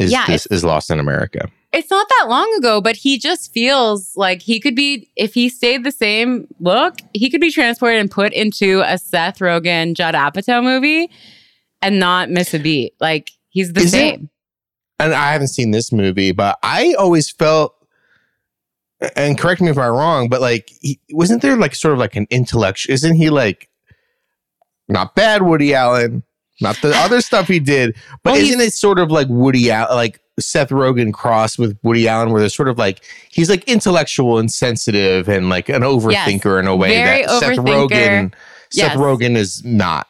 is Yeah, this is Lost in America. It's not that long ago, but he just feels like he could be, if he stayed the same look, he could be transported and put into a Seth Rogen, Judd Apatow movie and not miss a beat. Like he's the Is it- same. and I haven't seen this movie, but I always felt, and correct me if I'm wrong, but like, he, wasn't there like sort of like an intellectual? Isn't he like not bad Woody Allen, not the other stuff he did, but Well, isn't it sort of like Woody Allen, like Seth Rogen crossed with Woody Allen, where there's sort of like he's like intellectual and sensitive and like an overthinker in a way that Seth. Rogen, Yes. Seth Rogen is not.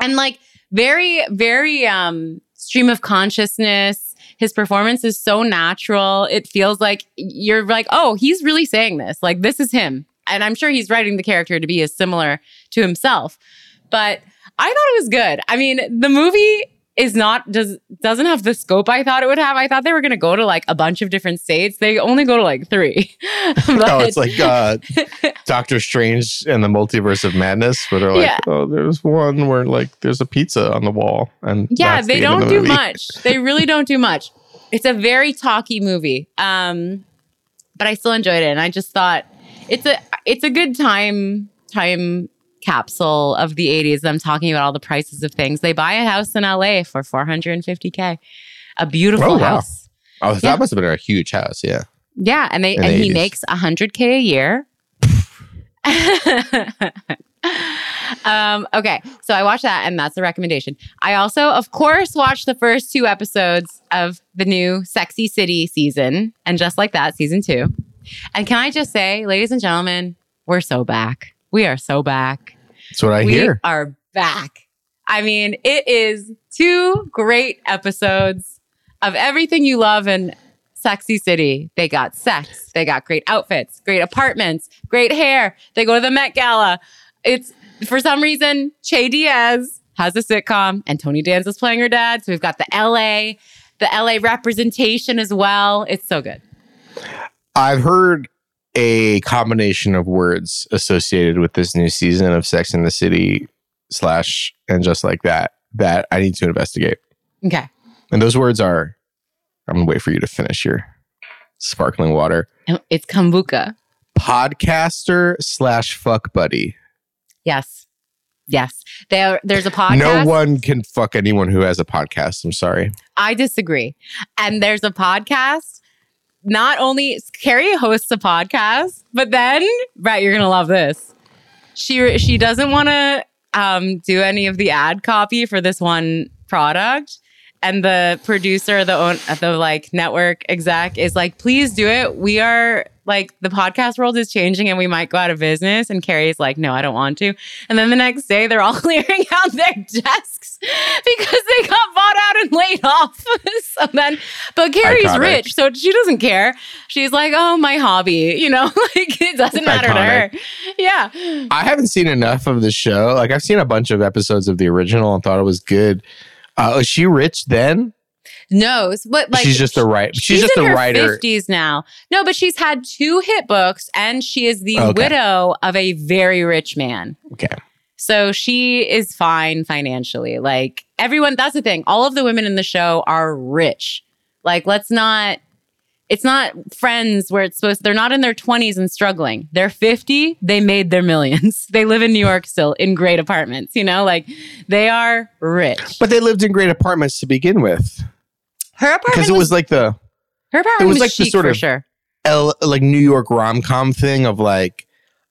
and like very very um stream of consciousness. His performance is so natural. It feels like you're like oh he's really saying this. Like this is him. And i'm sure he's writing the character to be as similar to himself. But i thought it was good. I mean the movie is not does doesn't have the scope i thought it would have i thought they were going to go to like a bunch of different states they only go to like three. But- it's like uh, Doctor Strange and the Multiverse of Madness, where they're like, Yeah. oh, there's one where like there's a pizza on the wall, and yeah they the don't the do movie. much they really don't do much it's a very talky movie um but i still enjoyed it and i just thought it's a it's a good time time capsule of the 80s I'm talking about all the prices of things they buy a house in la for 450k a beautiful Oh, wow. house Oh, Yeah. that must have been a huge house. Yeah, yeah and they In the and he 80s. makes 100k a year um, okay, so I watched that, and that's a recommendation. I also, of course, watched the first two episodes of the new Sexy City season, and just like that, season two. And can I just say, ladies and gentlemen, we're so back. We are so back. That's what I we hear. are back. I mean, it is two great episodes of everything you love in Sexy City. They got sex, they got great outfits, great apartments, great hair. They go to the Met Gala. It's for some reason, Che Diaz has a sitcom and Tony Danza is playing her dad. So we've got the LA, the LA representation as well. It's so good. I've heard a combination of words associated with this new season of Sex in the City slash and just like that that I need to investigate. Okay. And those words are I'm gonna wait for you to finish your sparkling water. Oh, it's kombucha. Podcaster slash fuck buddy. Yes. Yes. There, there's a podcast. No one can fuck anyone who has a podcast. I'm sorry. I disagree. And there's a podcast. Not only Carrie hosts a podcast, but then, right, you're gonna love this. She she doesn't want to um, do any of the ad copy for this one product, and the producer, the own, the like network exec is like, please do it. We are like the podcast world is changing and we might go out of business. And Carrie's like, no, I don't want to. And then the next day they're all clearing out their desks because they got bought out and laid off. so then, but Carrie's Iconic. rich, so she doesn't care. She's like, oh, my hobby, you know, like it doesn't matter Iconic. to her. Yeah. I haven't seen enough of the show. Like I've seen a bunch of episodes of the original and thought it was good. Uh, was she rich then? No, what like she's just a writer. She's, just in a her writer. 50s now. No, but she's had two hit books and she is the Okay. widow of a very rich man. Okay. So she is fine financially. Like everyone, that's the thing. All of the women in the show are rich. Like, let's not, it's not friends where it's supposed, they're not in their 20s and struggling. They're 50, they made their millions. They live in New York still in great apartments, you know, like they are rich. But they lived in great apartments to begin with. Her apartment Because it was like the her apartment it was was, like the sort of- sure. L, like New York rom com thing of like,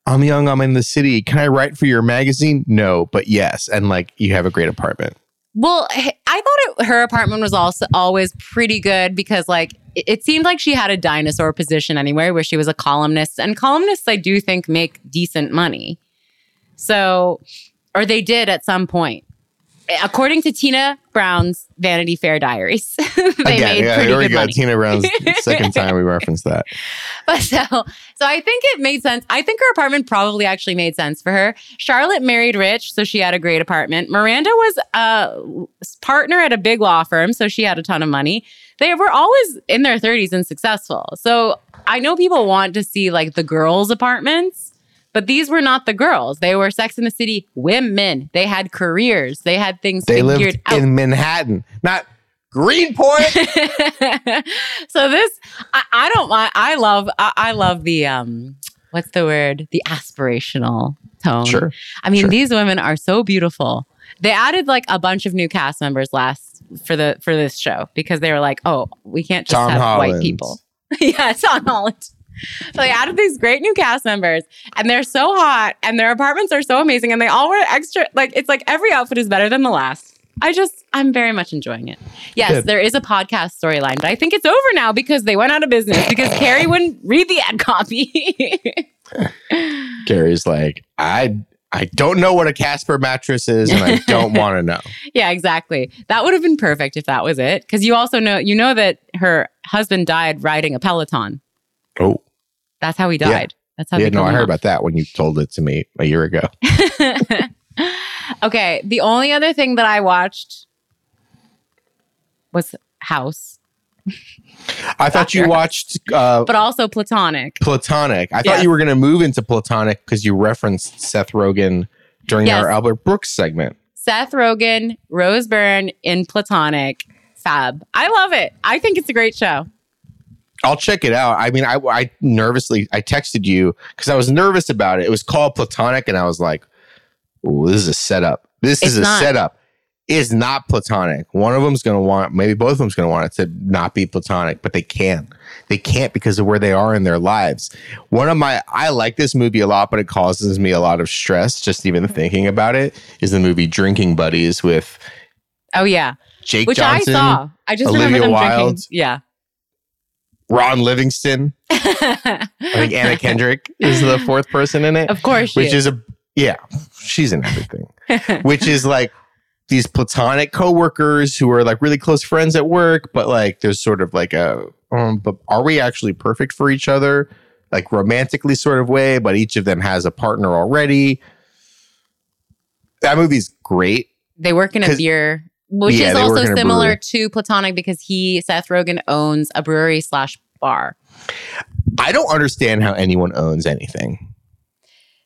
I'm young, I'm in the city. Can I write for your magazine? No, but yes. And like, you have a great apartment. Well, I thought it, her apartment was also always pretty good because, like, it, it seemed like she had a dinosaur position anywhere where she was a columnist, and columnists, I do think, make decent money. So, or they did at some point, according to Tina Brown's Vanity Fair diaries. they Again, made yeah, pretty good go. money. Tina Brown's second time we referenced that. But so, so I think it made sense. I think her apartment probably actually made sense for her. Charlotte married rich, so she had a great apartment. Miranda was uh, a partner at a big law firm, so she had a ton of money. They were always in their 30s and successful. So I know people want to see like the girls' apartments, but these were not the girls. They were Sex in the City women. They had careers. They had things They figured lived out. in Manhattan, not Greenpoint. so this I, I don't mind i love I, I love the um what's the word the aspirational tone sure. i mean sure. these women are so beautiful they added like a bunch of new cast members last for the for this show because they were like oh we can't just Tom have white people yeah tom holland so they added these great new cast members and they're so hot and their apartments are so amazing and they all wear extra like it's like every outfit is better than the last I just, I'm very much enjoying it. Yes, Good. there is a podcast storyline, but I think it's over now because they went out of business because Carrie wouldn't read the ad copy. Carrie's like, I I don't know what a Casper mattress is, and I don't want to know. yeah, exactly. That would have been perfect if that was it. Because you also know, you know that her husband died riding a Peloton. Oh, That's how he Yeah. died. That's how yeah, no, I heard off. about that when you told it to me a year ago. okay, the only other thing that I watched was House, I thought you watched uh, but also Platonic. Platonic. I thought you were going to move into Platonic because you referenced Seth Rogen during Yes. our Albert Brooks segment. Seth Rogen, Rose Byrne in Platonic. Fab. I love it. I think it's a great show. I'll check it out. I mean, I, I nervously I texted you because I was nervous about it. It was called Platonic, and I was like, "Ooh, this is a setup. This It's is a not. setup." It's not platonic. One of them's going to want, maybe both of them's going to want it to not be platonic, but they can't. They can't because of where they are in their lives. One of my, I like this movie a lot, but it causes me a lot of stress just even mm-hmm. thinking about it. Is the movie Drinking Buddies with Oh yeah, Jake which Johnson, I saw. I just Olivia remember them Wilde. drinking. Yeah. Ron Livingston. I think Anna Kendrick is the fourth person in it. Of course, which is a yeah, she's in everything. which is like these platonic coworkers who are like really close friends at work, but like there's sort of like a um, but are we actually perfect for each other? Like romantically sort of way, but each of them has a partner already. That movie's great. they work in a beer, which Yeah, is also similar to Platonic because he Seth Rogen owns a brewery slash bar. I don't understand how anyone owns anything.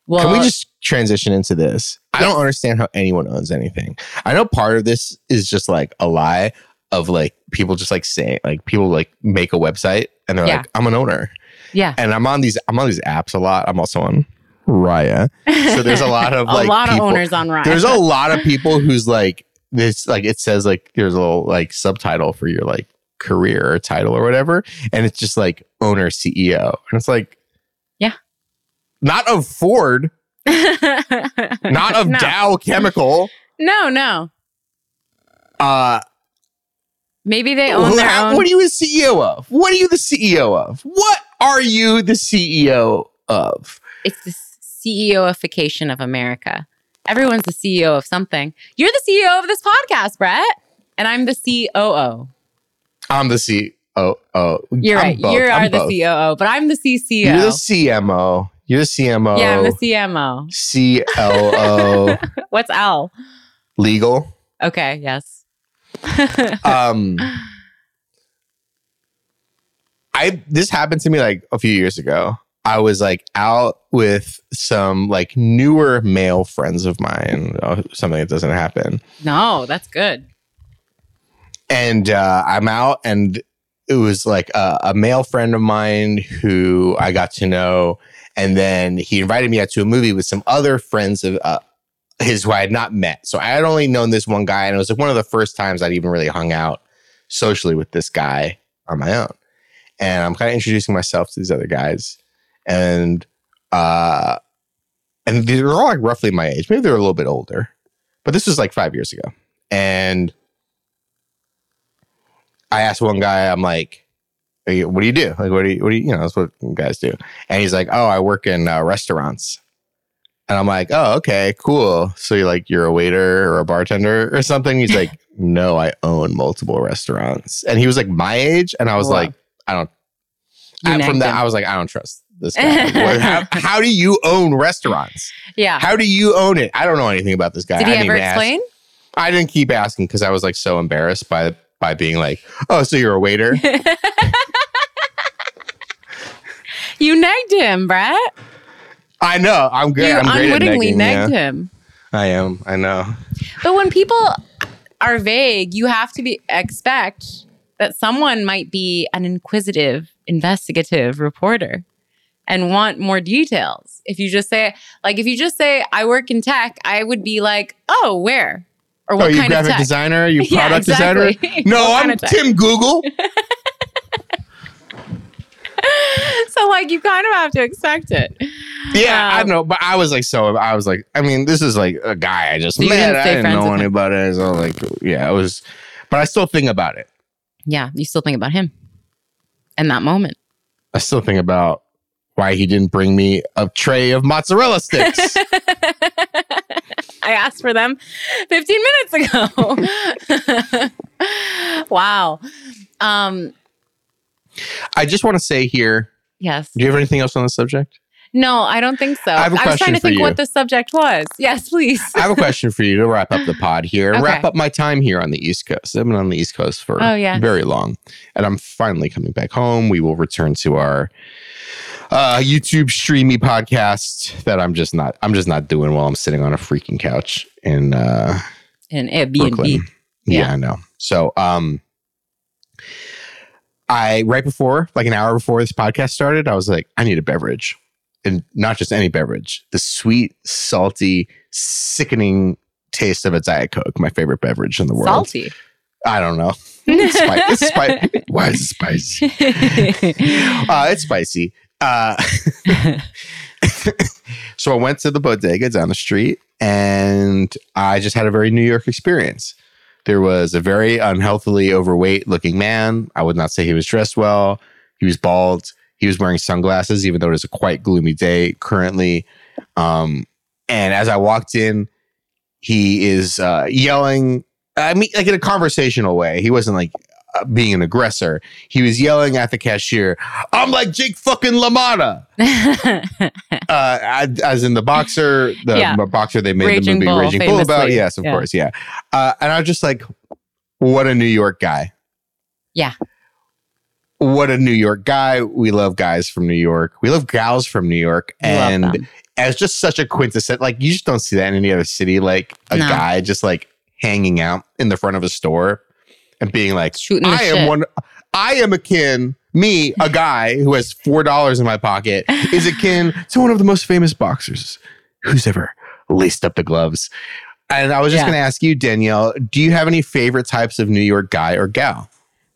Well, Can we just transition into this? I don't understand how anyone owns anything. I know part of this is just like a lie of like people just like saying like people like make a website and they're Yeah. like, I'm an owner. yeah. And I'm on these I'm on these apps a lot. I'm also on Raya. So there's a lot of a like lot people- of owners on Raya. There's a lot of people who's like this like it says like there's a little like subtitle for your like career or title or whatever. And it's just like owner CEO. And it's like Yeah. Not of Ford, not of no. Dow Chemical. No, no. Uh, Maybe they own their how- own. what are you the CEO of? What are you the CEO of? What are you the CEO of? it's the CEOification of America. Everyone's the CEO of something. You're the CEO of this podcast, Brett, and I'm the COO. I'm the CEO. You're I'm right. both. You I'm are the both. COO, but I'm the CCO. You're the CMO. You're the CMO. yeah, I'm the CMO. CLO What's L? legal. Okay, yes. Um, I this happened to me like a few years ago. I was like out with some like newer male friends of mine. uh, Something that doesn't happen. no, that's good. and uh, I'm out, and it was like a, a male friend of mine who I got to know, and then he invited me out to a movie with some other friends of uh, his who I had not met. So I had only known this one guy, and it was like one of the first times I'd even really hung out socially with this guy on my own. And I'm kind of introducing myself to these other guys, and uh, and they're all like roughly my age. Maybe they're a little bit older, but this was like five years ago, and. I asked one guy, I'm like, what do you do? Like, what do you, what do you, you know, that's what guys do. And he's like, oh, I work in uh, restaurants. And I'm like, oh, okay, cool. So you're like, you're a waiter or a bartender or something? He's like, no, I own multiple restaurants. And he was like my age. And I was Wow. like, I don't, I- from that, him. I was like, I don't trust this guy. How, how do you own restaurants? Yeah. How do you own it? I don't know anything about this guy. Did he I ever even ask. explain? I didn't keep asking because I was like so embarrassed by by being like, oh, so you're a waiter? You nagged him, Brett. I know. I'm good. You I'm great at unwittingly nagged yeah. him. I am. I know. But when people are vague, you have to be expect that someone might be an inquisitive, investigative reporter and want more details. If you just say, like, if you just say, I work in tech, I would be like, oh, where? Or Oh, what you kind of graphic tech? designer? You Yeah, product exactly. designer? No, I'm? Tim Google. so, like, you kind of have to expect it. Yeah, I Um, know, but I was like, so I was like, I mean, this is like a guy I just met. didn't I didn't know anybody. So like, yeah, it was, but I still think about it. Yeah, you still think about him in that moment. I still think about why he didn't bring me a tray of mozzarella sticks. I asked for them 15 minutes ago. wow. Um, I just want to say here. yes. Do you have anything else on the subject? No, I don't think so. I have a was trying to think you. what the subject was. Yes, please. I have a question for you to wrap up the pod here. Okay. Wrap up my time here on the East Coast. I've been on the East Coast for Oh, yes. very long, and I'm finally coming back home. We will return to our uh, YouTube streamy podcast that I'm just not. I'm just not doing while I'm sitting on a freaking couch in uh, In Airbnb. Yeah. Yeah. I know. So, um, I right before, like an hour before this podcast started, I was like, I need a beverage, and not just any beverage. The sweet, salty, sickening taste of a diet coke, my favorite beverage in the world. Salty. I don't know. It's, spi- it's spi- Why is it spicy? Uh, it's spicy. Uh, so I went to the bodega down the street and I just had a very New York experience. There was a very unhealthily overweight looking man. I would not say he was dressed well. He was bald. He was wearing sunglasses, even though it is a quite gloomy day currently. Um, and as I walked in, he is uh, yelling. I mean, like in a conversational way. He wasn't like being an aggressor. He was yelling at the cashier, "I'm like Jake fucking LaMotta." uh, as- in the boxer, the Yeah. boxer they made Raging the movie Bull, Raging Bull about. Yes, of Yeah. course, yeah. Uh, and I was just like, what a New York guy. Yeah. what a New York guy. We love guys from New York. We love gals from New York. And as just such a quintessence. Like you just don't see that in any other city. Like a No. guy just like hanging out in the front of a store and being like, Shooting I am shit. one. I am akin. Me, a guy who has four dollars in my pocket, is akin to one of the most famous boxers who's ever laced up the gloves. And I was just Yeah. going to ask you, Danielle, do you have any favorite types of New York guy or gal?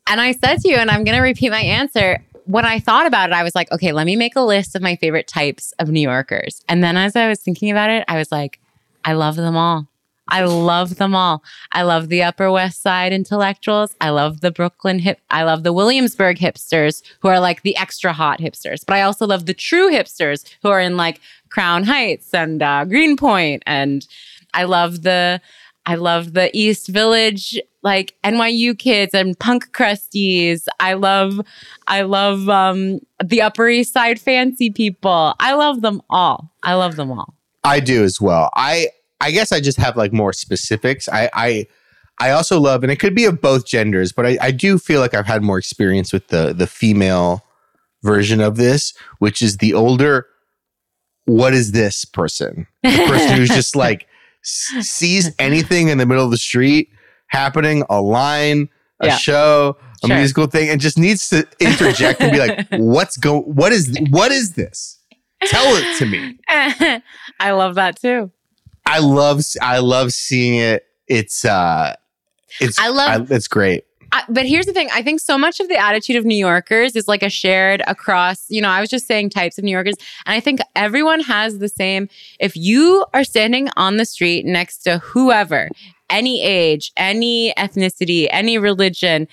And I said to you, and I'm going to repeat my answer. When I thought about it, I was like, okay, let me make a list of my favorite types of New Yorkers. And then as I was thinking about it, I was like, I love them all. I love them all. I love the Upper West Side intellectuals. I love the Brooklyn hip. I love the Williamsburg hipsters who are like the extra hot hipsters. But I also love the true hipsters who are in like Crown Heights and uh, Greenpoint. And I love the I love the East Village like NYU kids and punk crusties. I love I love um the Upper East Side fancy people. I love them all. I love them all. I do as well. I I guess I just have like more specifics. I I I also love, and it could be of both genders, but I, I do feel like I've had more experience with the the female version of this, which is the older. What is this person? The person who's just like s- sees anything in the middle of the street happening, a line, a Yeah. show, a Sure. musical thing, and just needs to interject and be like, "What's go? What is what is this? Tell it to me." I love that too. I love I love seeing it. It's uh it's I love- it's great. I, but here's the thing. I think so much of the attitude of New Yorkers is like a shared across, you know, I was just saying types of New Yorkers. And I think everyone has the same. If you are standing on the street next to whoever, any age, any ethnicity, any religion,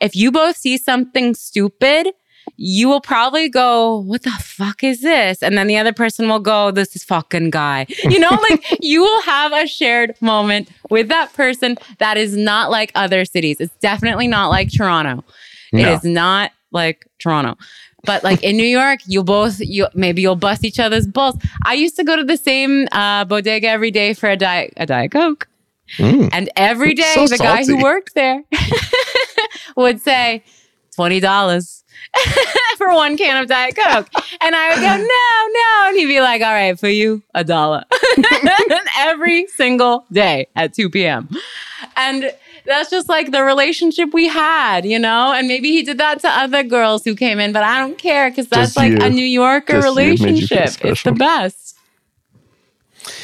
if you both see something stupid, you will probably go, What the fuck is this? And then the other person will go, This is fucking guy. You know, like you will have a shared moment with that person that is not like other cities. It's definitely not like Toronto. It No. is not like Toronto. But like in New York, you both you maybe you'll bust each other's balls. I used to go to the same uh, bodega every day for a diet a diet coke, Mm. and every day So the guy who worked there would say twenty dollars for one can of diet coke, and I would go no no, and he'd be like, all right, for you a dollar every single day at two p.m. and that's just like the relationship we had, you know? And maybe he did that to other girls who came in, but I don't care because that's Just like you. a New Yorker Just relationship. It's the best.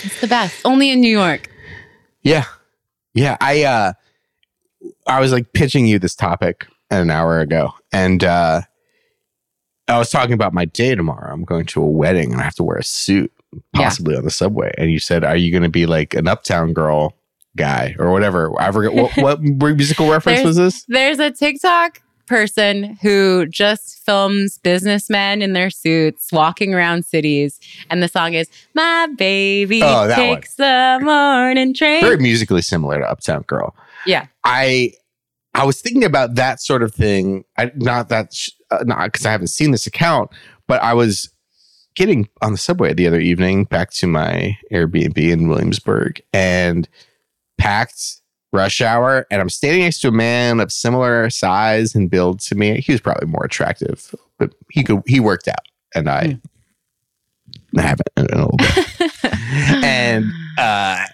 It's the best. Only in New York. Yeah. Yeah. I uh I was like pitching you this topic an hour ago. And uh I was talking about my day tomorrow. I'm going to a wedding and I have to wear a suit, Yeah. possibly on the subway. And you said, Are you gonna be like an uptown girl guy or whatever? I forget what what musical reference was this? There's a TikTok person who just films businessmen in their suits walking around cities. And the song is My Baby Oh, that one. Takes the Morning Train. Very musically similar to Uptown Girl. Yeah. I I was thinking about that sort of thing. I not that sh- uh, not because I haven't seen this account, but I was getting on the subway the other evening back to my Airbnb in Williamsburg and packed rush hour, and I'm standing next to a man of similar size and build to me. He was probably more attractive, but he could he worked out, and I. I haven't in a little bit and uh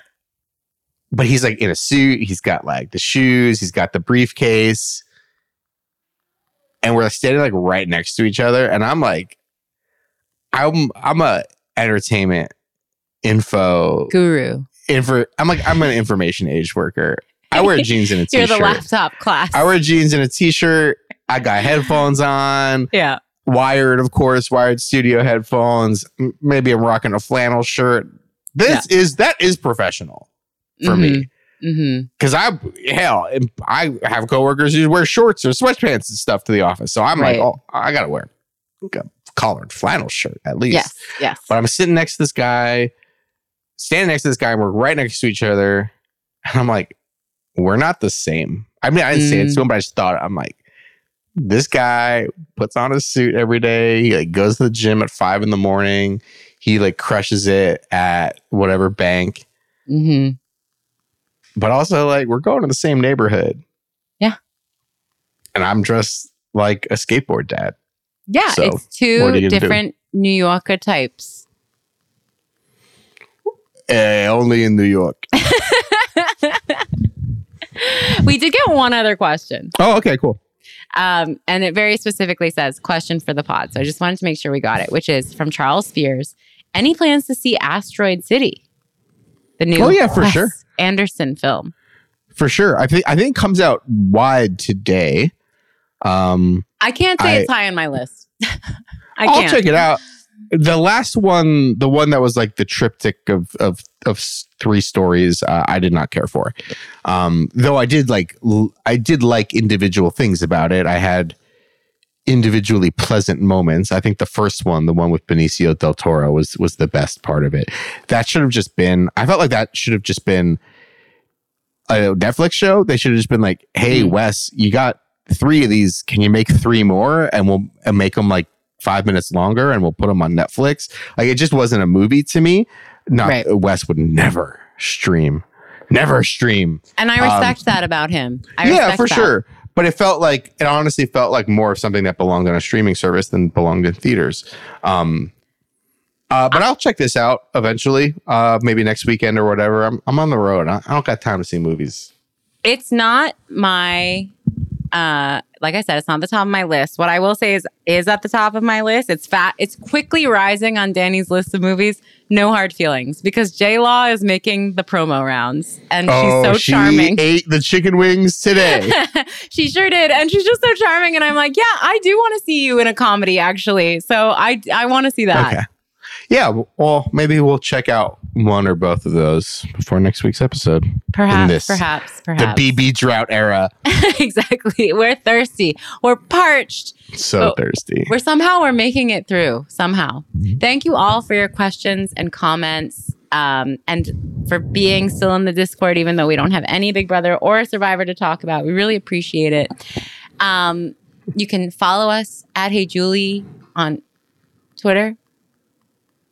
but he's like in a suit he's got like the shoes he's got the briefcase and we're standing like right next to each other and i'm like i'm i'm a entertainment info Guru. info i'm like i'm an information age worker i wear jeans and a You're t-shirt the laptop class. i wear jeans and a t-shirt i got headphones on yeah. wired, of course, wired studio headphones. Maybe I'm rocking a flannel shirt. This is that is professional for me hmm because I hell I have coworkers who wear shorts or sweatpants and stuff to the office. So I'm Right. like, oh, I gotta wear a collared flannel shirt at least. Yes. Yes. But I'm sitting next to this guy, standing next to this guy, and we're right next to each other. And I'm like, we're not the same. I mean, I didn't say it Mm. to him, but I just thought, I'm like, this guy puts on a suit every day. He like goes to the gym at five in the morning. He like crushes it at whatever bank. hmm But also, like, we're going to the same neighborhood. Yeah. And I'm dressed like a skateboard dad. Yeah, So, it's two different New Yorker types. Eh, only in New York. We did get one other question. Oh, okay, cool. Um, and it very specifically says question for the pod. So I just wanted to make sure we got it, which is from Charles Spears. Any plans to see Asteroid City? The new Oh, yeah, for Wes sure. Anderson film. For sure. I think I think it comes out wide today. Um I can't say I- it's high on my list. I I'll can't. check it out. The last one, the one that was like the triptych of of of three stories, uh, I did not care for. Um, though I did like l- I did like individual things about it. I had individually pleasant moments. I think the first one, the one with Benicio del Toro, was was the best part of it. That should have just been. I felt like that should have just been a Netflix show. They should have just been like, "Hey, Mhm. Wes, you got three of these. Can you make three more? And we'll and make them like five minutes longer, and we'll put them on Netflix." Like it just wasn't a movie to me. Not Right. Wes would never stream, never stream. And I respect that about him. I Um, yeah, for that. sure. But it felt like it honestly felt like more of something that belonged on a streaming service than belonged in theaters. Um, uh, but I'll check this out eventually, uh, maybe next weekend or whatever. I'm I'm on the road. I, I don't got time to see movies. It's not my uh like I said, it's not the top of my list. What I will say is is at the top of my list. It's fat. It's quickly rising on Dani's list of movies. No hard feelings because J Law is making the promo rounds and she's so Oh, she charming. ate the chicken wings today. she sure did, and she's just so charming. And I'm like, yeah, I do want to see you in a comedy, actually. So I I want to see that. okay. Yeah. Well, maybe we'll check out one or both of those before next week's episode. Perhaps, perhaps, perhaps. The BB drought era. exactly. We're thirsty. We're parched. So thirsty. We're somehow we're making it through. Somehow. Thank you all for your questions and comments. Um, and for being still in the Discord, even though we don't have any Big Brother or a Survivor to talk about, we really appreciate it. Um, you can follow us at Hey Julie on Twitter.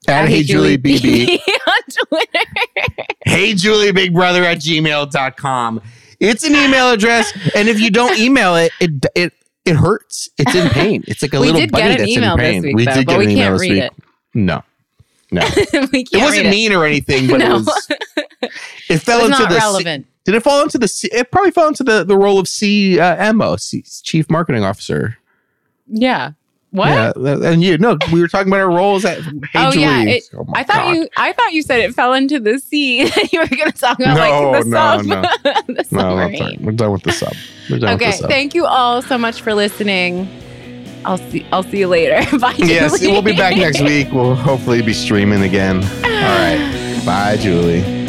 At Hey Julie BB. on Twitter. hey Julie Big Brother at gmail.com. It's an email address. And if you don't email it, it it it hurts. It's in pain. It's like a little bunny that's email in pain. week, we though, did get we an email can't this read week. it. No. No. It wasn't mean or anything, but No. it was it fell It was into not the C- did it fall into the C, it probably fell into the, the role of CMO, uh, C, Chief Marketing Officer. Yeah. What? Yeah, and you no, we were talking about our roles at Hey Oh, Julie. yeah, it- Oh I thought God. you. I thought you said it fell into the sea. you were going to talk about No, like the no, sub, no. the No, I'm sorry. We're done with the sub. We're done okay, with the sub. thank you all so much for listening. I'll see. I'll see you later. Bye. Yes, we'll be back next week. We'll hopefully be streaming again. All right. Bye, Julie.